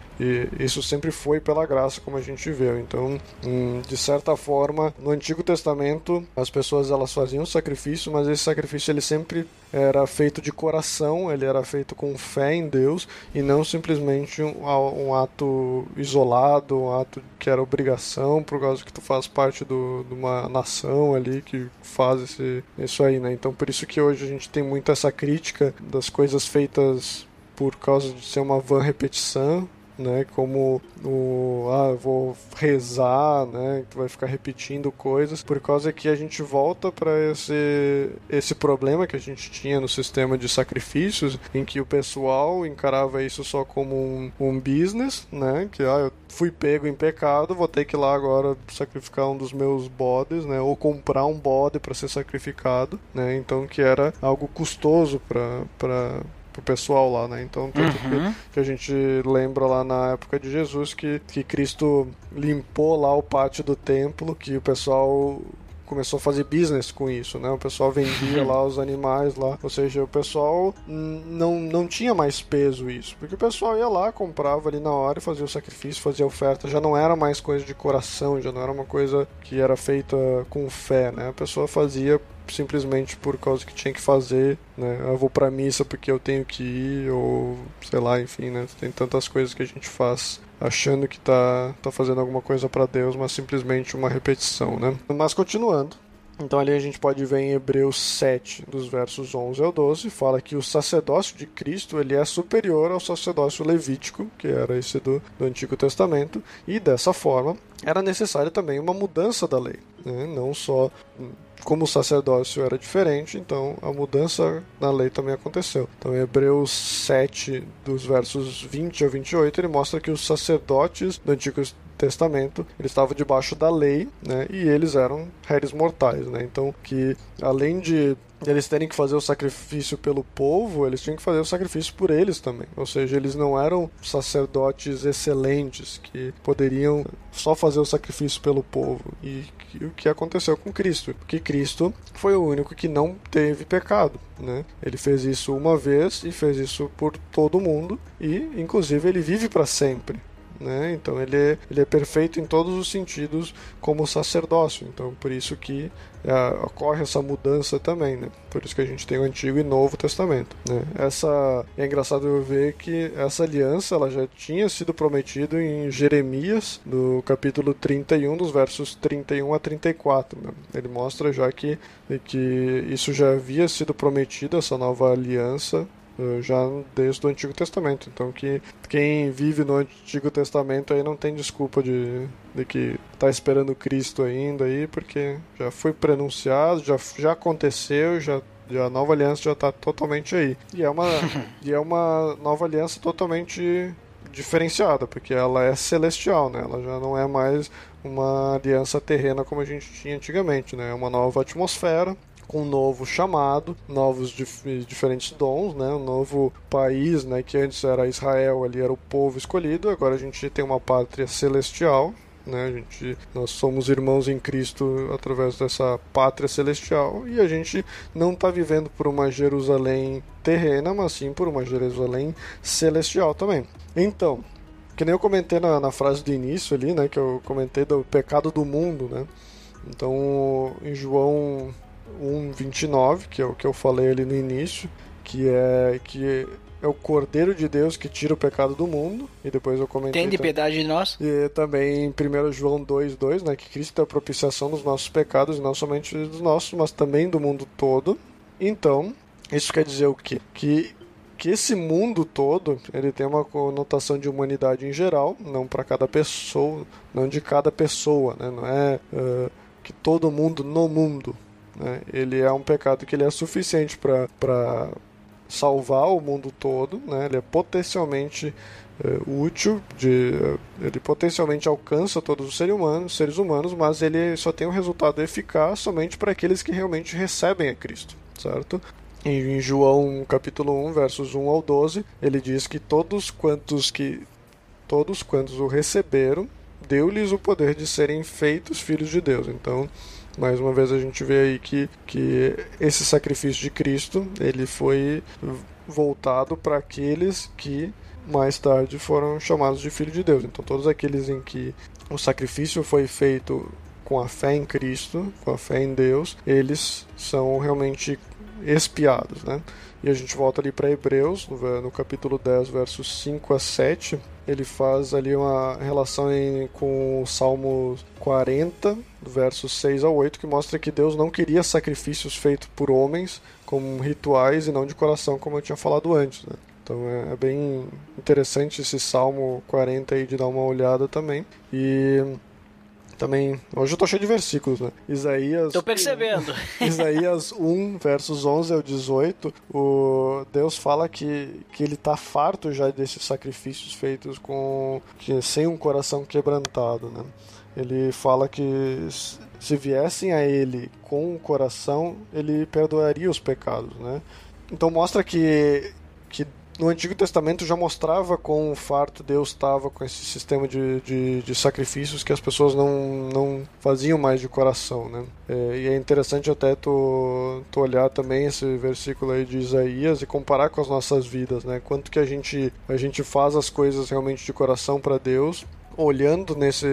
isso sempre foi pela graça, como a gente viu. Então, hum, de certa forma, no Antigo Testamento, as pessoas elas faziam sacrifício, mas esse sacrifício ele sempre era feito de coração, ele era feito com fé em Deus e não simplesmente um, um ato isolado, um ato que era obrigação por causa que tu faz parte do, de uma nação ali que faz esse, isso aí, né? Então por isso que hoje a gente tem muito essa crítica das coisas feitas por causa de ser uma van repetição né? Como o ah, vou rezar, né? Tu vai ficar repetindo coisas por causa que a gente volta para esse esse problema que a gente tinha no sistema de sacrifícios, em que o pessoal encarava isso só como um, um business, né? Que ah, eu fui pego em pecado, vou ter que ir lá agora sacrificar um dos meus bodes, né? Ou comprar um bode para ser sacrificado, né? Então que era algo custoso para pro pessoal lá, né? Então, tanto uhum. que, que, a gente lembra lá na época de Jesus que, que Cristo limpou lá o pátio do templo, que o pessoal começou a fazer business com isso, né? O pessoal vendia lá os animais lá, ou seja, o pessoal não, não tinha mais peso isso, porque o pessoal ia lá, comprava ali na hora e fazia o sacrifício, fazia a oferta, já não era mais coisa de coração, já não era uma coisa que era feita com fé, né? A pessoa fazia simplesmente por causa que tinha que fazer, né? Eu vou pra missa porque eu tenho que ir, ou sei lá, enfim, né? Tem tantas coisas que a gente faz achando que tá, tá fazendo alguma coisa para Deus, mas simplesmente uma repetição, né? Mas continuando. Então ali a gente pode ver em Hebreus 7, dos versos 11 ao 12, fala que o sacerdócio de Cristo ele é superior ao sacerdócio levítico, que era esse do, do Antigo Testamento, e dessa forma era necessária também uma mudança da lei, né? não só como o sacerdócio era diferente, então a mudança na lei também aconteceu. Então, em Hebreus 7, dos versos 20 a 28, ele mostra que os sacerdotes do Antigo Testamento, eles estavam debaixo da lei, né? E eles eram réis mortais, né? Então, que além de eles terem que fazer o sacrifício pelo povo, eles tinham que fazer o sacrifício por eles também. Ou seja, eles não eram sacerdotes excelentes que poderiam só fazer o sacrifício pelo povo. E o que aconteceu com Cristo? Porque Cristo foi o único que não teve pecado. Né? Ele fez isso uma vez e fez isso por todo mundo e, inclusive, ele vive para sempre né? Então ele é, ele é perfeito em todos os sentidos como sacerdócio. Então por isso que é, ocorre essa mudança também, né? Por isso que a gente tem o Antigo e Novo Testamento, né? Essa é engraçado ver que essa aliança ela já tinha sido prometida em Jeremias, no capítulo 31, dos versos 31 a 34. Né? Ele mostra já que que isso já havia sido prometido essa nova aliança já desde o Antigo Testamento. Então que quem vive no Antigo Testamento aí não tem desculpa de, de que está esperando Cristo ainda aí, porque já foi prenunciado, já, já aconteceu, já a nova aliança já está totalmente aí. E é uma, e é uma nova aliança totalmente diferenciada, porque ela é celestial, né? Ela já não é mais uma aliança terrena como a gente tinha antigamente, né? É uma nova atmosfera, com um novo chamado, novos dif diferentes dons, né? Um novo país, né? Que antes era Israel, ali era o povo escolhido, agora a gente tem uma pátria celestial, né? A gente, nós somos irmãos em Cristo através dessa pátria celestial e a gente não está vivendo por uma Jerusalém terrena, mas sim por uma Jerusalém celestial também. Então, que nem eu comentei na, na frase do início ali, né? Que eu comentei do pecado do mundo, né? Então, em João 1:29, que é o que eu falei ali no início, que é que é o Cordeiro de Deus que tira o pecado do mundo, e depois eu comentei. Tem de piedade de nós. E também em 1 João 2,2, né, que Cristo é a propiciação dos nossos pecados, não somente dos nossos, mas também do mundo todo. Então, isso quer dizer o quê? Que que esse mundo todo ele tem uma conotação de humanidade em geral, não para cada pessoa, não de cada pessoa, né? não é uh, que todo mundo no mundo. Né? Ele é um pecado que ele é suficiente para salvar o mundo todo, né? ele é potencialmente uh, útil, de, uh, ele potencialmente alcança todos os seres humanos, seres humanos, mas ele só tem um resultado eficaz somente para aqueles que realmente recebem a Cristo, certo? Em João capítulo 1, versos 1 ao 12, ele diz que todos quantos que todos quantos o receberam, deu-lhes o poder de serem feitos filhos de Deus. Então, mais uma vez a gente vê aí que, que esse sacrifício de Cristo, ele foi voltado para aqueles que mais tarde foram chamados de filhos de Deus. Então, todos aqueles em que o sacrifício foi feito com a fé em Cristo, com a fé em Deus, eles são realmente expiados, né? E a gente volta ali para Hebreus, no, capítulo 10, versos 5 a 7. Ele faz ali uma relação em, com o Salmo 40, versos 6 a 8, que mostra que Deus não queria sacrifícios feitos por homens, como rituais e não de coração, como eu tinha falado antes. Né? Então é, é, bem interessante esse Salmo 40 aí de dar uma olhada também. E também. Hoje eu tô cheio de versículos, né? Isaías. Tô percebendo. Isaías 1, versos 11 ao 18, o Deus fala que, que ele tá farto já desses sacrifícios feitos com que, sem um coração quebrantado, né? Ele fala que se viessem a ele com o coração, ele perdoaria os pecados, né? Então mostra que que no Antigo Testamento já mostrava com o farto Deus estava com esse sistema de, de, de, sacrifícios que as pessoas não, não faziam mais de coração, né? É, e é interessante até tu, tu olhar também esse versículo aí de Isaías e comparar com as nossas vidas, né? Quanto que a gente, a gente faz as coisas realmente de coração para Deus olhando nesse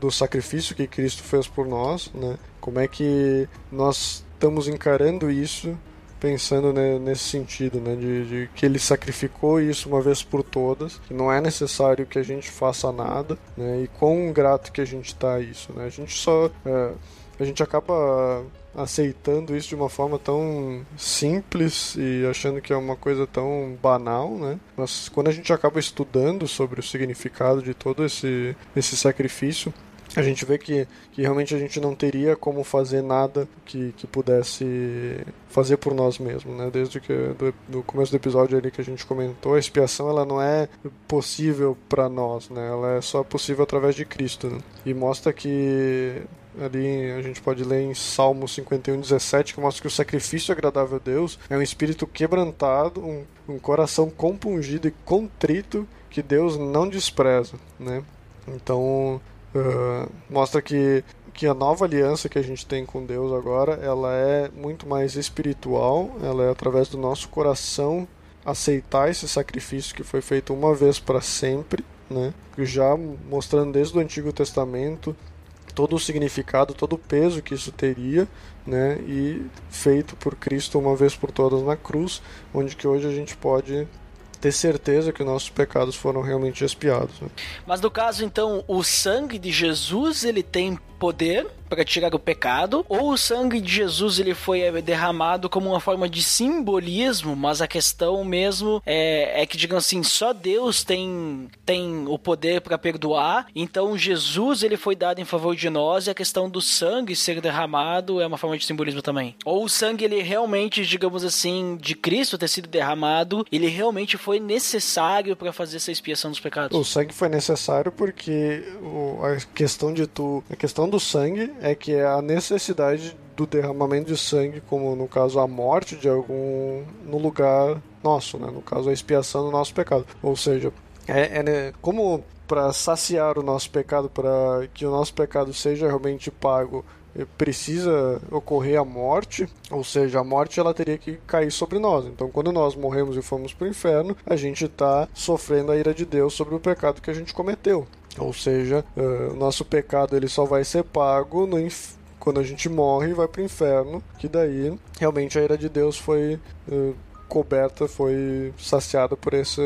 do sacrifício que Cristo fez por nós, né? Como é que nós estamos encarando isso pensando né, nesse sentido, né, de, de, que ele sacrificou isso uma vez por todas, que não é necessário que a gente faça nada, né, e quão grato que a gente está a isso, né, a gente só, é, a gente acaba aceitando isso de uma forma tão simples e achando que é uma coisa tão banal, né? Mas quando a gente acaba estudando sobre o significado de todo esse, esse sacrifício, a gente vê que, que realmente a gente não teria como fazer nada que, que pudesse fazer por nós mesmos, né? Desde que do, do começo do episódio ali que a gente comentou, a expiação ela não é possível para nós, né? Ela é só possível através de Cristo, né? E mostra que ali a gente pode ler em Salmo 51, 17, que mostra que o sacrifício agradável a Deus é um espírito quebrantado, um, um coração compungido e contrito que Deus não despreza, né? Então, Uh, mostra que, que a nova aliança que a gente tem com Deus agora ela é muito mais espiritual, ela é através do nosso coração aceitar esse sacrifício que foi feito uma vez para sempre, né? já mostrando desde o Antigo Testamento todo o significado, todo o peso que isso teria, né? E feito por Cristo uma vez por todas na cruz, onde que hoje a gente pode ter certeza que nossos pecados foram realmente expiados. Né? Mas no caso, então, o sangue de Jesus ele tem poder para tirar o pecado, ou o sangue de Jesus ele foi derramado como uma forma de simbolismo, mas a questão mesmo é, é que, digamos assim, só Deus tem, tem o poder para perdoar, então Jesus ele foi dado em favor de nós e a questão do sangue ser derramado é uma forma de simbolismo também. Ou o sangue ele realmente, digamos assim, de Cristo ter sido derramado, ele realmente foi necessário para fazer essa expiação dos pecados. O sangue foi necessário porque o, a questão de tu, a questão do sangue é que é a necessidade do derramamento de sangue, como no caso a morte de algum no lugar nosso, né? No caso a expiação do nosso pecado. Ou seja, é, é né? como para saciar o nosso pecado, para que o nosso pecado seja realmente pago precisa ocorrer a morte, ou seja, a morte ela teria que cair sobre nós. Então, quando nós morremos e formos para o inferno, a gente está sofrendo a ira de Deus sobre o pecado que a gente cometeu. Ou seja, uh, nosso pecado ele só vai ser pago no quando a gente morre e vai para o inferno, que daí realmente a ira de Deus foi uh, coberta, foi saciada por esse,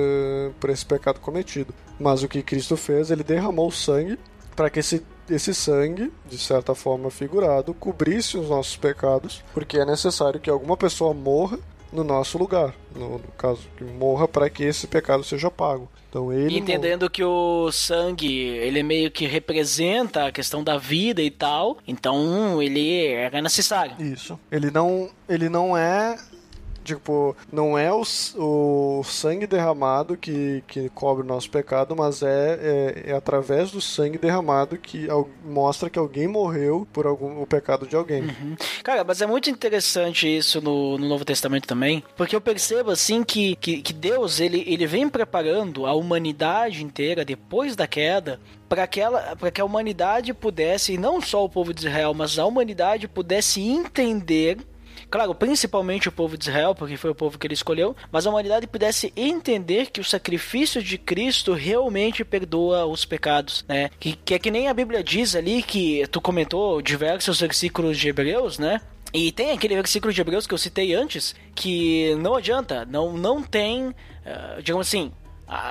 por esse pecado cometido. Mas o que Cristo fez, ele derramou sangue para que esse esse sangue, de certa forma figurado, cobrisse os nossos pecados, porque é necessário que alguma pessoa morra no nosso lugar, no, no caso, que morra para que esse pecado seja pago. Então ele entendendo que o sangue ele meio que representa a questão da vida e tal, então ele era necessário. Isso. Ele não ele não é Tipo, não é o, o sangue derramado que, que cobre o nosso pecado, mas é, é, é através do sangue derramado que mostra que alguém morreu por algum, o pecado de alguém. Uhum. Cara, mas é muito interessante isso no, no, Novo Testamento também, porque eu percebo assim que, que, que Deus ele, ele vem preparando a humanidade inteira depois da queda para que, ela, que a humanidade pudesse, não só o povo de Israel, mas a humanidade pudesse entender claro, principalmente o povo de Israel, porque foi o povo que ele escolheu, mas a humanidade pudesse entender que o sacrifício de Cristo realmente perdoa os pecados, né? Que, que é que nem a Bíblia diz ali, que tu comentou diversos versículos de Hebreus, né? E tem aquele versículo de Hebreus que eu citei antes, que não adianta, não, não tem, uh, digamos assim,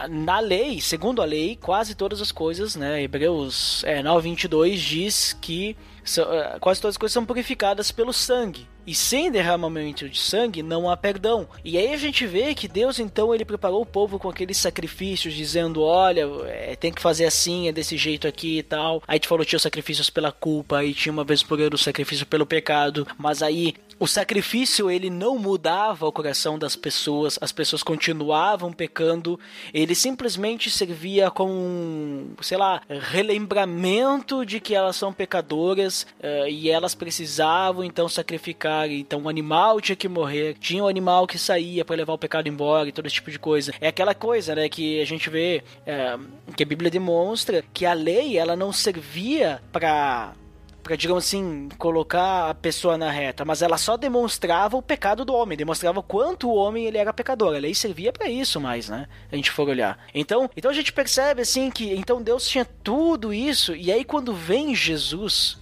na lei, segundo a lei, quase todas as coisas, né? Hebreus é, 9, 22 diz que uh, quase todas as coisas são purificadas pelo sangue. E sem derramamento de sangue não há perdão. E aí a gente vê que Deus então ele preparou o povo com aqueles sacrifícios, dizendo: olha, é, tem que fazer assim, é desse jeito aqui e tal. Aí te falou tinha os sacrifícios pela culpa, aí tinha uma vez por ano o sacrifício pelo pecado. Mas aí o sacrifício ele não mudava o coração das pessoas, as pessoas continuavam pecando, ele simplesmente servia como um, sei lá, relembramento de que elas são pecadoras uh, e elas precisavam então sacrificar. Então o animal tinha que morrer, tinha um animal que saía para levar o pecado embora e todo esse tipo de coisa. É aquela coisa, né, que a gente vê, uh, que a Bíblia demonstra que a lei ela não servia para para digamos assim, colocar a pessoa na reta, mas ela só demonstrava o pecado do homem, demonstrava quanto o homem ele era pecador. A lei servia para isso mais, né? A gente for olhar. Então, então a gente percebe assim que então Deus tinha tudo isso e aí quando vem Jesus,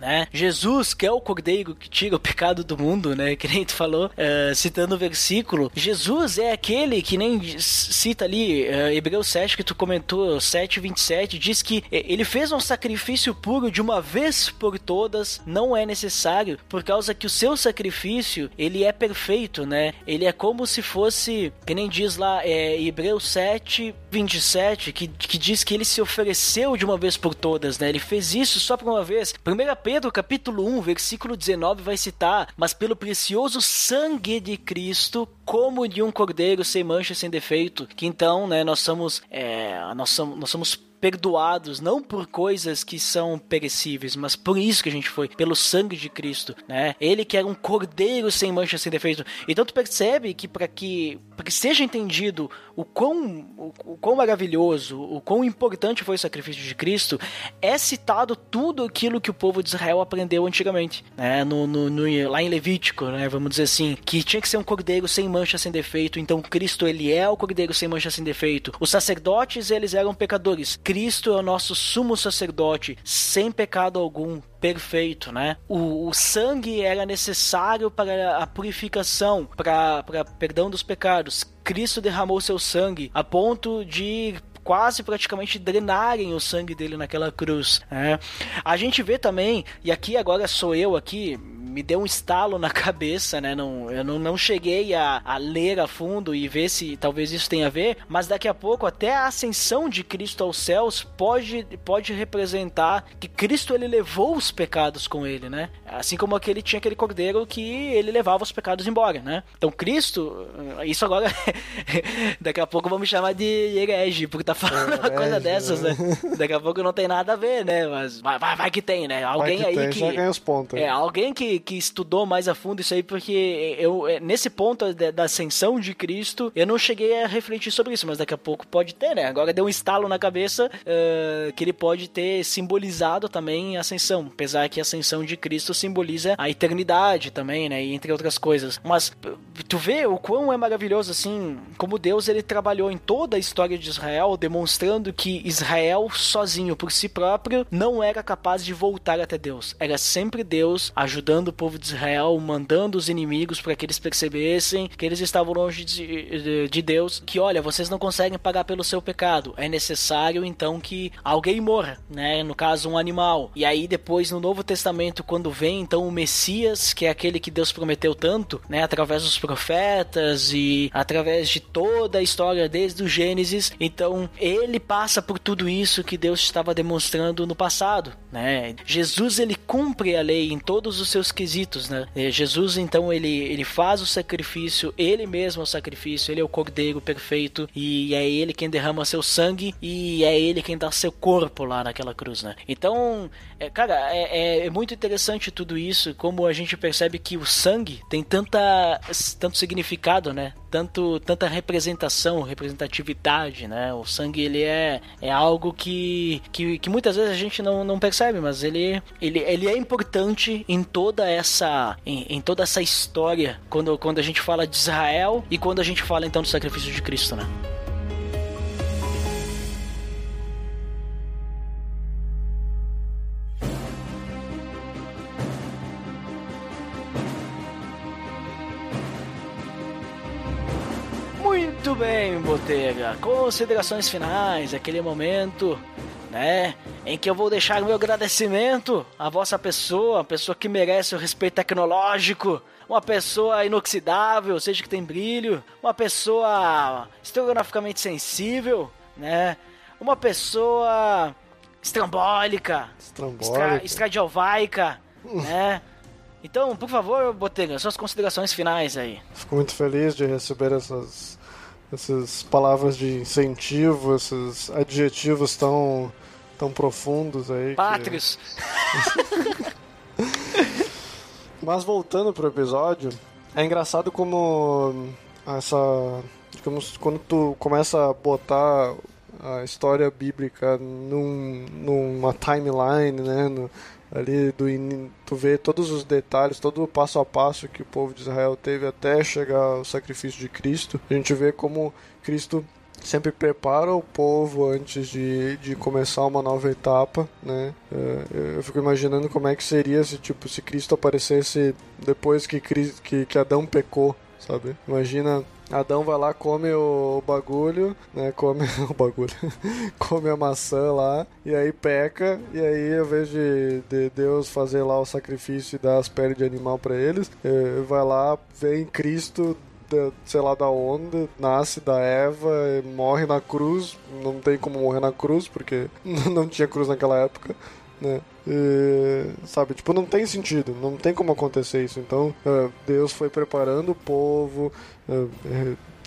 né? Jesus, que é o cordeiro que tira o pecado do mundo, né? Que nem tu falou, uh, citando o versículo. Jesus é aquele que nem cita ali, uh, Hebreus 7, que tu comentou, 7, 27, diz que ele fez um sacrifício puro de uma vez por todas, não é necessário, por causa que o seu sacrifício, ele é perfeito, né? Ele é como se fosse, que nem diz lá, é, Hebreus 7, 27, que, que diz que ele se ofereceu de uma vez por todas, né? Ele fez isso só por uma vez. Primeira Pedro, capítulo 1, versículo 19, vai citar: Mas pelo precioso sangue de Cristo, como de um cordeiro sem mancha, sem defeito. Que então, né, nós somos, é, nós somos, nós somos perdoados não por coisas que são perecíveis, mas por isso que a gente foi, pelo sangue de Cristo, né? Ele que era um cordeiro sem mancha, sem defeito. Então tu percebe que para que, que seja entendido o quão, o, o quão maravilhoso, o quão importante foi o sacrifício de Cristo, é citado tudo aquilo que o povo de Israel aprendeu antigamente, né? No, no, no, lá em Levítico, né? Vamos dizer assim, que tinha que ser um cordeiro sem mancha, sem defeito. Então Cristo ele é o cordeiro sem mancha, sem defeito. Os sacerdotes eles eram pecadores. É o nosso sumo sacerdote, sem pecado algum, perfeito, né? O, o sangue era necessário para a purificação, para, para perdão dos pecados. Cristo derramou seu sangue a ponto de quase praticamente drenarem o sangue dele naquela cruz. Né? A gente vê também, e aqui agora sou eu aqui, me deu um estalo na cabeça, né? Não, eu não, não cheguei a, a ler a fundo e ver se talvez isso tenha a ver, mas daqui a pouco até a ascensão de Cristo aos céus pode, pode representar que Cristo ele levou os pecados com ele, né? Assim como aquele tinha aquele cordeiro que ele levava os pecados embora, né? Então Cristo, isso agora daqui a pouco me chamar de herege, porque tá falando uma coisa dessas, né? Daqui a pouco não tem nada a ver, né? Mas vai, vai, vai que tem, né? Alguém que aí tem, que já ganha os pontos. é, alguém que, que estudou mais a fundo isso aí, porque eu, é, nesse ponto da, da ascensão de Cristo, eu não cheguei a refletir sobre isso, mas daqui a pouco pode ter, né? Agora deu um estalo na cabeça uh, que ele pode ter simbolizado também a ascensão, apesar que a ascensão de Cristo simboliza a eternidade também, né? E entre outras coisas. Mas tu vê o quão é maravilhoso, assim, como Deus ele trabalhou em toda a história de Israel, demonstrando que Israel sozinho, por si próprio, não era capaz de voltar até Deus. Era sempre Deus ajudando o povo de Israel, mandando os inimigos para que eles percebessem que eles estavam longe de, de, de, Deus, que olha, vocês não conseguem pagar pelo seu pecado, é necessário então que alguém morra, né? No caso, um animal. E aí depois no Novo Testamento, quando vem então o Messias, que é aquele que Deus prometeu tanto, né? Através dos profetas e através de toda a história desde o Gênesis, então ele passa por tudo isso que Deus estava demonstrando no passado, né? Jesus ele cumpre a lei em todos os seus quesitos, né? Jesus então ele ele faz o sacrifício, ele mesmo é o sacrifício, ele é o cordeiro perfeito e é ele quem derrama seu sangue e é ele quem dá seu corpo lá naquela cruz, né? Então, é, cara, é, é, muito interessante tudo isso, como a gente percebe que o sangue tem tanta tanto significado, né? Tanto tanta representação, representatividade, né? O sangue ele é, é algo que, que, que muitas vezes a gente não, não percebe, mas ele, ele, ele é importante em toda essa em, em toda essa história quando, quando a gente fala de Israel e quando a gente fala então do sacrifício de Cristo, né? Muito bem, Botega. Considerações finais, aquele momento, né, em que eu vou deixar o meu agradecimento à vossa pessoa, a pessoa que merece o respeito tecnológico, uma pessoa inoxidável, seja que tem brilho, uma pessoa estrogonoficamente sensível, né, uma pessoa estrambólica, Estrambólica. estra, né. Então, por favor, Botega, suas considerações finais aí. Fico muito feliz de receber essas, essas palavras de incentivo, esses adjetivos tão, tão profundos aí. Pátrios. Que... Mas voltando pro episódio, é engraçado como essa. Digamos, quando tu começa a botar a história bíblica num, numa timeline, né? No, ali do tu vê todos os detalhes, todo o passo a passo que o povo de Israel teve até chegar ao sacrifício de Cristo. A gente vê como Cristo sempre prepara o povo antes de, de começar uma nova etapa, né? Eu fico imaginando como é que seria se tipo se Cristo aparecesse depois que que, que Adão pecou, sabe? Imagina Adão vai lá, come o bagulho, né? Come o bagulho. come a maçã lá, e aí peca, e aí ao invés de, de Deus fazer lá o sacrifício e dar as peles de animal para eles, eh, vai lá, vem Cristo sei lá da onde, nasce da Eva, morre na cruz. Não tem como morrer na cruz, porque não tinha cruz naquela época, né? E, sabe, tipo, não tem sentido, não tem como acontecer isso. Então, uh, Deus foi preparando o povo, uh,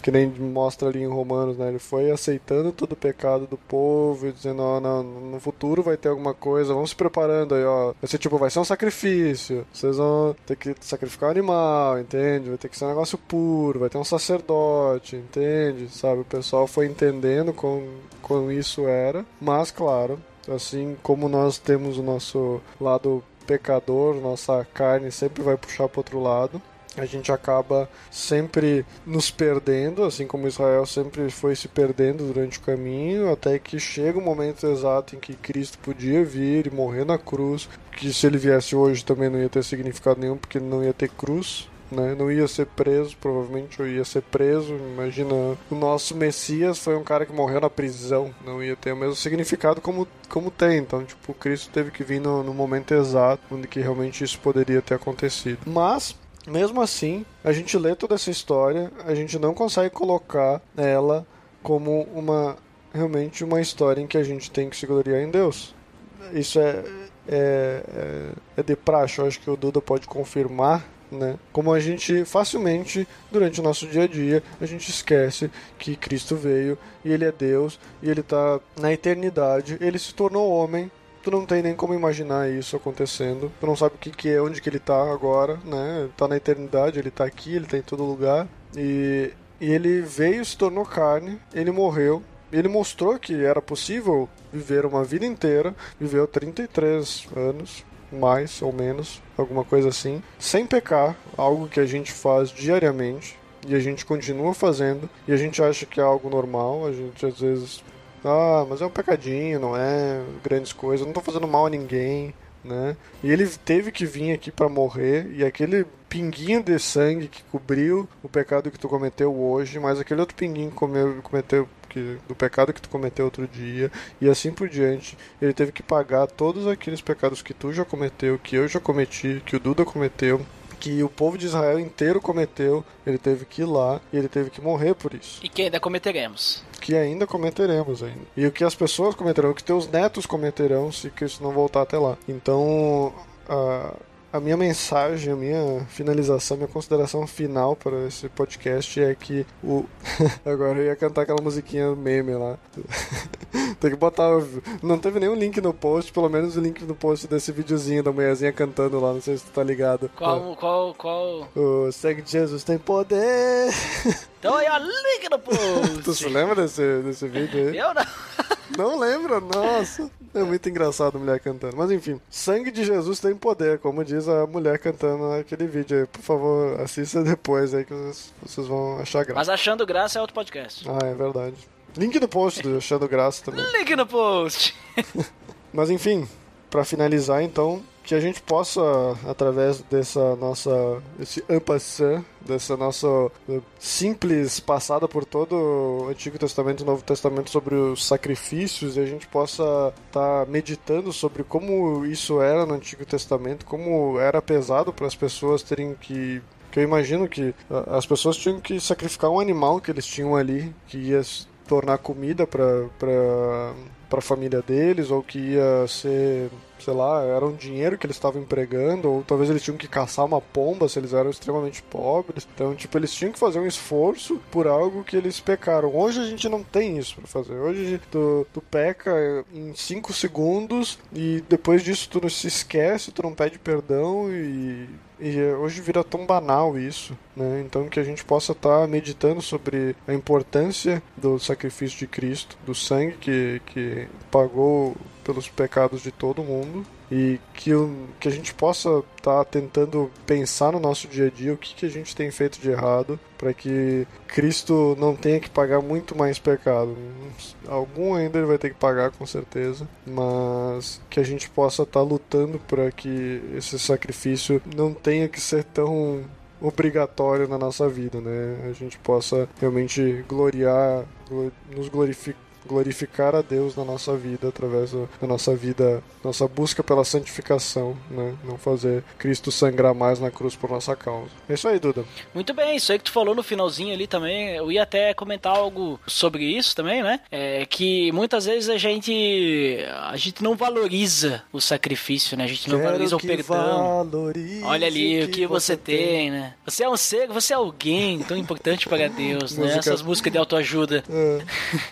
que nem mostra ali em Romanos, né? Ele foi aceitando todo o pecado do povo e dizendo, ó, não, no futuro vai ter alguma coisa, vamos se preparando aí, ó. Ser tipo, vai ser um sacrifício, vocês vão ter que sacrificar um animal, entende? Vai ter que ser um negócio puro, vai ter um sacerdote, entende? Sabe, o pessoal foi entendendo como, como isso era, mas claro, assim como nós temos o nosso lado pecador, nossa carne sempre vai puxar para outro lado a gente acaba sempre nos perdendo, assim como Israel sempre foi se perdendo durante o caminho, até que chega o momento exato em que Cristo podia vir e morrer na cruz, que se ele viesse hoje também não ia ter significado nenhum, porque não ia ter cruz, né? Não ia ser preso, provavelmente eu ia ser preso. Imagina, o nosso Messias foi um cara que morreu na prisão, não ia ter o mesmo significado como, como tem. Então, tipo, Cristo teve que vir no, no momento exato onde que realmente isso poderia ter acontecido. Mas mesmo assim, a gente lê toda essa história, a gente não consegue colocar ela como uma realmente uma história em que a gente tem que se gloriar em Deus. Isso é, é, é, é de praxe, eu acho que o Duda pode confirmar né? Como a gente facilmente, durante o nosso dia a dia, a gente esquece que Cristo veio e Ele é Deus e Ele está na eternidade, Ele se tornou homem. Tu não tem nem como imaginar isso acontecendo. Tu não sabe o que, que é, onde que ele está agora, né? Tá na eternidade, ele está aqui, ele está em todo lugar. E, e ele veio, se tornou carne, ele morreu, ele mostrou que era possível viver uma vida inteira, viveu 33 anos, mais ou menos, alguma coisa assim, sem pecar, algo que a gente faz diariamente e a gente continua fazendo e a gente acha que é algo normal, a gente às vezes, ah, mas é um pecadinho, não é grandes coisas, não tô fazendo mal a ninguém, né? E ele teve que vir aqui para morrer e aquele pinguinho de sangue que cobriu o pecado que tu cometeu hoje, mas aquele outro pinguinho que cometeu que, do pecado que tu cometeu outro dia, e assim por diante. Ele teve que pagar todos aqueles pecados que tu já cometeu, que eu já cometi, que o Duda cometeu, que o povo de Israel inteiro cometeu, ele teve que ir lá e ele teve que morrer por isso. E que ainda cometeremos. Que ainda cometeremos ainda. E o que as pessoas cometerão, o que teus netos cometerão se Cristo não voltar até lá. Então, uh, a minha mensagem, a minha finalização, a minha consideração final para esse podcast é que o. Agora eu ia cantar aquela musiquinha meme lá. Tem que botar. Não teve nenhum link no post, pelo menos o link no post desse videozinho da mulherzinha cantando lá, não sei se tu tá ligado. Qual, qual, qual? O Segue Jesus tem poder. Então aí, ó, link no post. tu se lembra desse, desse vídeo aí? Eu não. Não lembra? Nossa. É muito engraçado a mulher cantando. Mas enfim, sangue de Jesus tem poder, como diz a mulher cantando naquele vídeo aí. Por favor, assista depois aí que vocês, vão achar graça. Mas achando graça é outro podcast. Ah, é verdade. Link no post do Achando Graça também. Link no post. Mas enfim, para finalizar então, que a gente possa, através dessa nossa, esse ampassant, dessa nossa eh, simples passada por todo o Antigo Testamento e Novo Testamento sobre os sacrifícios, e a gente possa estar tá meditando sobre como isso era no Antigo Testamento, como era pesado para as pessoas terem que que eu imagino que as pessoas tinham que sacrificar um animal que eles tinham ali, que ia tornar comida para para a família deles ou que ia ser sei lá, era um dinheiro que eles estavam empregando, ou talvez eles tinham que caçar uma pomba se eles eram extremamente pobres. Então, tipo, eles tinham que fazer um esforço por algo que eles pecaram. Hoje a gente não tem isso para fazer. Hoje tu, tu peca em 5 segundos e depois disso tu não se esquece, tu não pede perdão e e hoje vira tão banal isso, né? Então que a gente possa estar tá meditando sobre a importância do sacrifício de Cristo, do sangue que, que pagou pelos pecados de todo mundo e que, que a gente possa estar tá tentando pensar no nosso dia a dia o que, que a gente tem feito de errado para que Cristo não tenha que pagar muito mais pecado. Algum ainda ele vai ter que pagar com certeza, mas que a gente possa estar tá lutando para que esse sacrifício não tenha que ser tão obrigatório na nossa vida, né? A gente possa realmente gloriar, nos glorificar glorificar a Deus na nossa vida através da nossa vida, nossa busca pela santificação, né? Não fazer Cristo sangrar mais na cruz por nossa causa. É isso aí, Duda. Muito bem, isso aí que tu falou no finalzinho ali também, eu ia até comentar algo sobre isso também, né? É que muitas vezes a gente a gente não valoriza o sacrifício, né? A gente não Quero valoriza o perdão. Olha ali o que você tem, tem, né? Você é um ser, você é alguém tão importante para Deus, né? música... Essas músicas de autoajuda. É,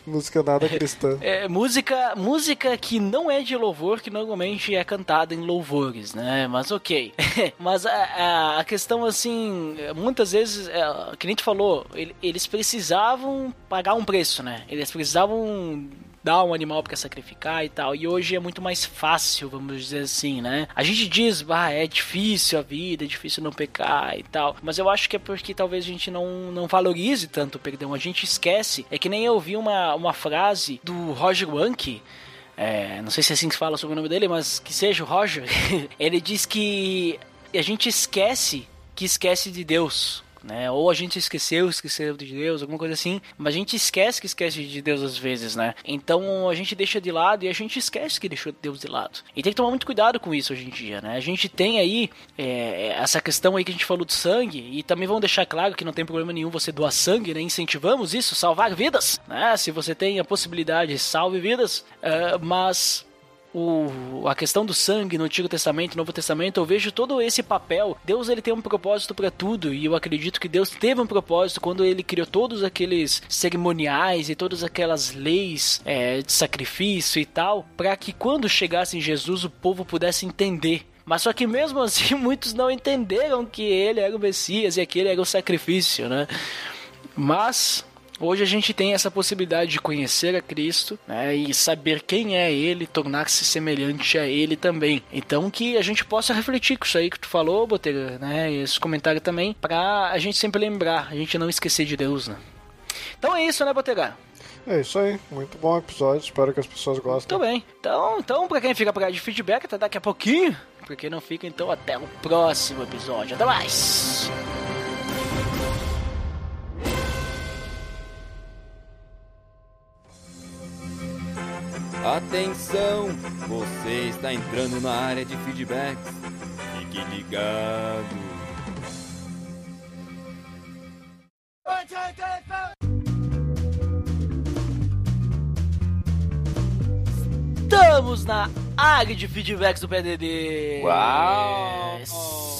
música nada cristã. É, música, música que não é de louvor, que normalmente é cantada em louvores, né? Mas ok. Mas a, a, a, questão, assim, muitas vezes, é, que nem tu falou, eles precisavam pagar um preço, né? Eles precisavam dar um animal para sacrificar e tal. E hoje é muito mais fácil, vamos dizer assim, né? A gente diz, bah, é difícil a vida, é difícil não pecar e tal. Mas eu acho que é porque talvez a gente não, não valorize tanto o perdão. A gente esquece. É que nem eu ouvi uma, uma frase do Roger Wanke. É, não sei se é assim que se fala sobre o nome dele, mas que seja o Roger. Ele diz que a gente esquece que esquece de Deus. Né? Ou a gente esqueceu, esqueceu de Deus, alguma coisa assim, mas a gente esquece que esquece de Deus às vezes, né? Então a gente deixa de lado e a gente esquece que deixou Deus de lado. E tem que tomar muito cuidado com isso hoje em dia, né? A gente tem aí é, essa questão aí que a gente falou do sangue, e também vamos deixar claro que não tem problema nenhum você doar sangue, né? Incentivamos isso, salvar vidas, né? Se você tem a possibilidade, salve vidas, uh, mas o, a questão do sangue no Antigo Testamento Novo Testamento, eu vejo todo esse papel. Deus ele tem um propósito para tudo e eu acredito que Deus teve um propósito quando ele criou todos aqueles cerimoniais e todas aquelas leis é, de sacrifício e tal, para que quando chegasse em Jesus o povo pudesse entender mas só que mesmo assim muitos não entenderam que ele era o Messias e aquele era o sacrifício, né? Mas Hoje a gente tem essa possibilidade de conhecer a Cristo né, e saber quem é Ele, tornar-se semelhante a Ele também. Então que a gente possa refletir com isso aí que tu falou, Botega, né? E esse comentário também, para a gente sempre lembrar, a gente não esquecer de Deus, né? Então é isso, né, Botega? É isso aí, muito bom episódio, espero que as pessoas gostem. Muito bem. Então, então para quem fica pra de feedback, até daqui a pouquinho. Pra quem não fica, então até o próximo episódio. Até mais! Atenção, você está entrando na área de feedbacks. Fique ligado. Estamos na área de feedbacks do PDD. Uau!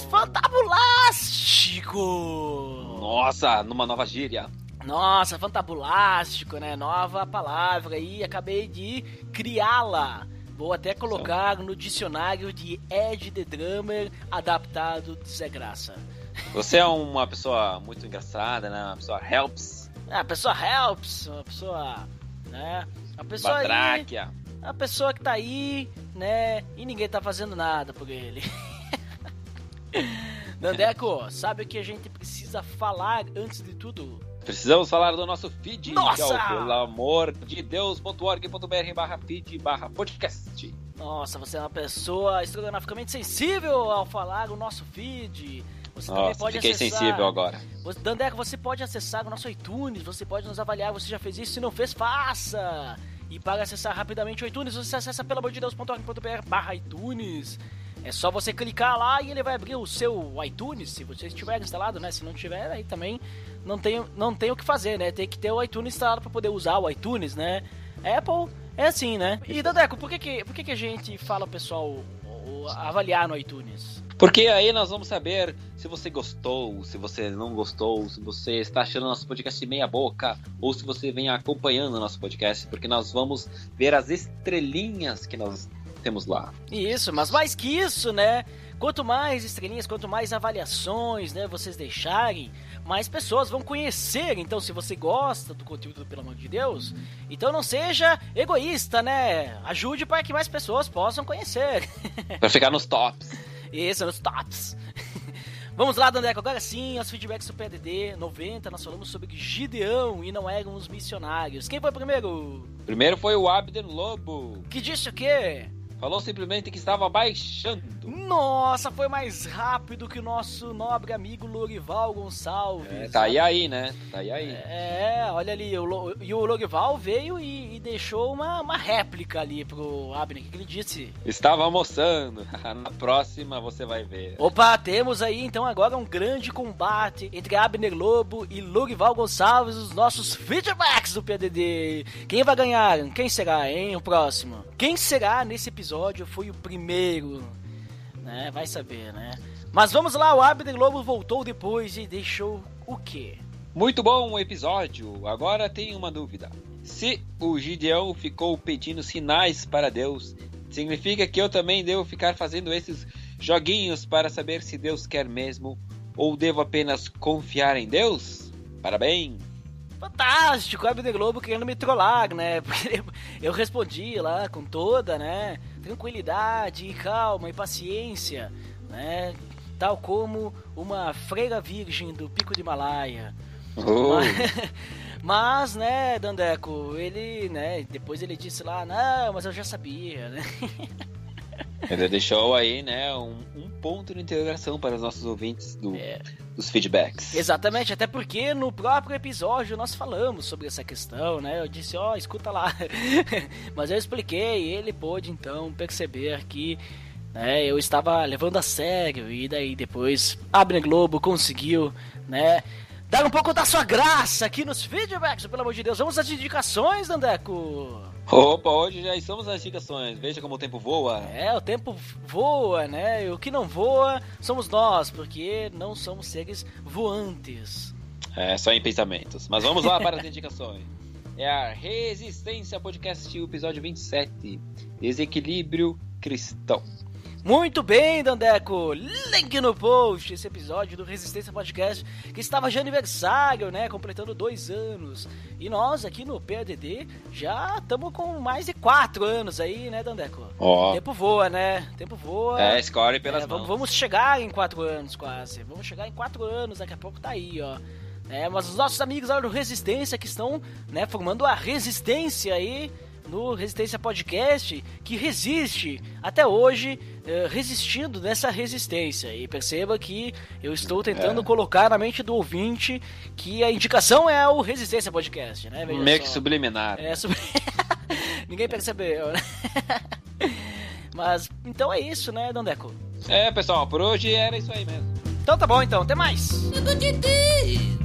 Fantabulástico! Nossa, numa nova gíria. Nossa, fantabulástico, né? Nova palavra aí, acabei de criá-la. Vou até colocar no dicionário de Ed The Drummer adaptado de Zé Graça. Você é uma pessoa muito engraçada, né? Uma pessoa helps. É, uma pessoa helps, uma pessoa, né? Uma pessoa Badráquia. aí, uma pessoa que tá aí, né? E ninguém tá fazendo nada por ele. Dandeco, sabe o que a gente precisa falar antes de tudo? Precisamos falar do nosso feed, Nossa! que é o pelo amor de Deus.org.br barra feed barra podcast. Nossa, você é uma pessoa estrogonoficamente sensível ao falar o nosso feed. Você também Nossa, pode fiquei acessar. sensível agora. Dandeco, você pode acessar o nosso iTunes, você pode nos avaliar, você já fez isso, se não fez, faça! E para acessar rapidamente o iTunes, você acessa pelo amor de Deus.org.br barra iTunes. É só você clicar lá e ele vai abrir o seu iTunes, se você estiver instalado, né? Se não tiver, aí também não tem, não tem o que fazer, né? Tem que ter o iTunes instalado para poder usar o iTunes, né? Apple é assim, né? E Dandeco, por que que, por que, que a gente fala pessoal avaliar no iTunes? Porque aí nós vamos saber se você gostou, se você não gostou, se você está achando nosso podcast meia boca, ou se você vem acompanhando nosso podcast, porque nós vamos ver as estrelinhas que nós temos lá. Isso, mas mais que isso, né? Quanto mais estrelinhas, quanto mais avaliações, né, vocês deixarem, mais pessoas vão conhecer. Então, se você gosta do conteúdo do Pelo Amor de Deus, então não seja egoísta, né? Ajude para que mais pessoas possam conhecer. Pra ficar nos tops. Isso, nos tops. Vamos lá, Dandeco, agora sim, os feedbacks do PDD 90, nós falamos sobre Gideão e não eram os missionários. Quem foi primeiro? Primeiro foi o Abner Lobo. Que disse o quê? Falou simplesmente que estava baixando. Nossa, foi mais rápido que o nosso nobre amigo Lorival Gonçalves. É, tá aí aí, né? Tá aí aí. É, olha ali, o e o Lorival veio e, e deixou uma, uma réplica ali pro Abner. O que que ele disse? Estava almoçando. Na próxima você vai ver. Opa, temos aí então agora um grande combate entre Abner Lobo e Lorival Gonçalves, os nossos feedbacks do PDD. Quem vai ganhar? Quem será, hein? O próximo. Quem será nesse episódio foi o primeiro? Né? Vai saber, né? Mas vamos lá, o Abner Lobo voltou depois e deixou o quê? Muito bom o episódio. Agora tem uma dúvida. Se o Gideão ficou pedindo sinais para Deus, significa que eu também devo ficar fazendo esses joguinhos para saber se Deus quer mesmo ou devo apenas confiar em Deus? Parabéns. Fantástico, Abner Globo querendo me trollar, né? Porque eu respondi lá com toda, né? Tranquilidade, e calma e paciência, né? Tal como uma freira virgem do Pico de Himalaia. Oh, Mas, mas, né, Dandeco, ele, né, depois ele disse lá, não, mas eu já sabia, né? Ele deixou aí, né, um, um ponto de interrogação para os nossos ouvintes do, é. dos feedbacks. Exatamente, até porque no próprio episódio nós falamos sobre essa questão, né? Eu disse, ó, oh, escuta lá. Mas eu expliquei e ele pôde então perceber que né, eu estava levando a sério e daí depois a Abner Globo conseguiu, né? Dar um pouco da sua graça aqui nos feedbacks, pelo amor de Deus. Vamos às indicações, Dandeco. Opa, hoje já estamos nas indicações. Veja como o tempo voa. É, o tempo voa, né? E o que não voa somos nós, porque não somos seres voantes. É, só em pensamentos. Mas vamos lá para as indicações. É a Resistência Podcast, episódio 27. Desequilíbrio cristão. Muito bem, Dandeco! Link no post, esse episódio do Resistência Podcast, que estava de aniversário, né? Completando dois anos. E nós aqui no PADD já estamos com mais de quatro anos aí, né, Dandeco? Ó. Oh. Tempo voa, né? Tempo voa. É, escolhe pelas é, mãos. Vamos chegar em quatro anos quase. Vamos chegar em quatro anos, daqui a pouco tá aí, ó. É, mas os nossos amigos lá do Resistência que estão, né, formando a resistência aí no Resistência Podcast, que resiste até hoje, uh, resistindo nessa resistência. E perceba que eu estou tentando é. colocar na mente do ouvinte que a indicação é o Resistência Podcast, né? Veja Meio só. que subliminar. É, sub... Ninguém percebeu, né? Mas, então é isso, né, Dandeco? É, pessoal, por hoje era isso aí mesmo. Então tá bom, então. Até mais. Eu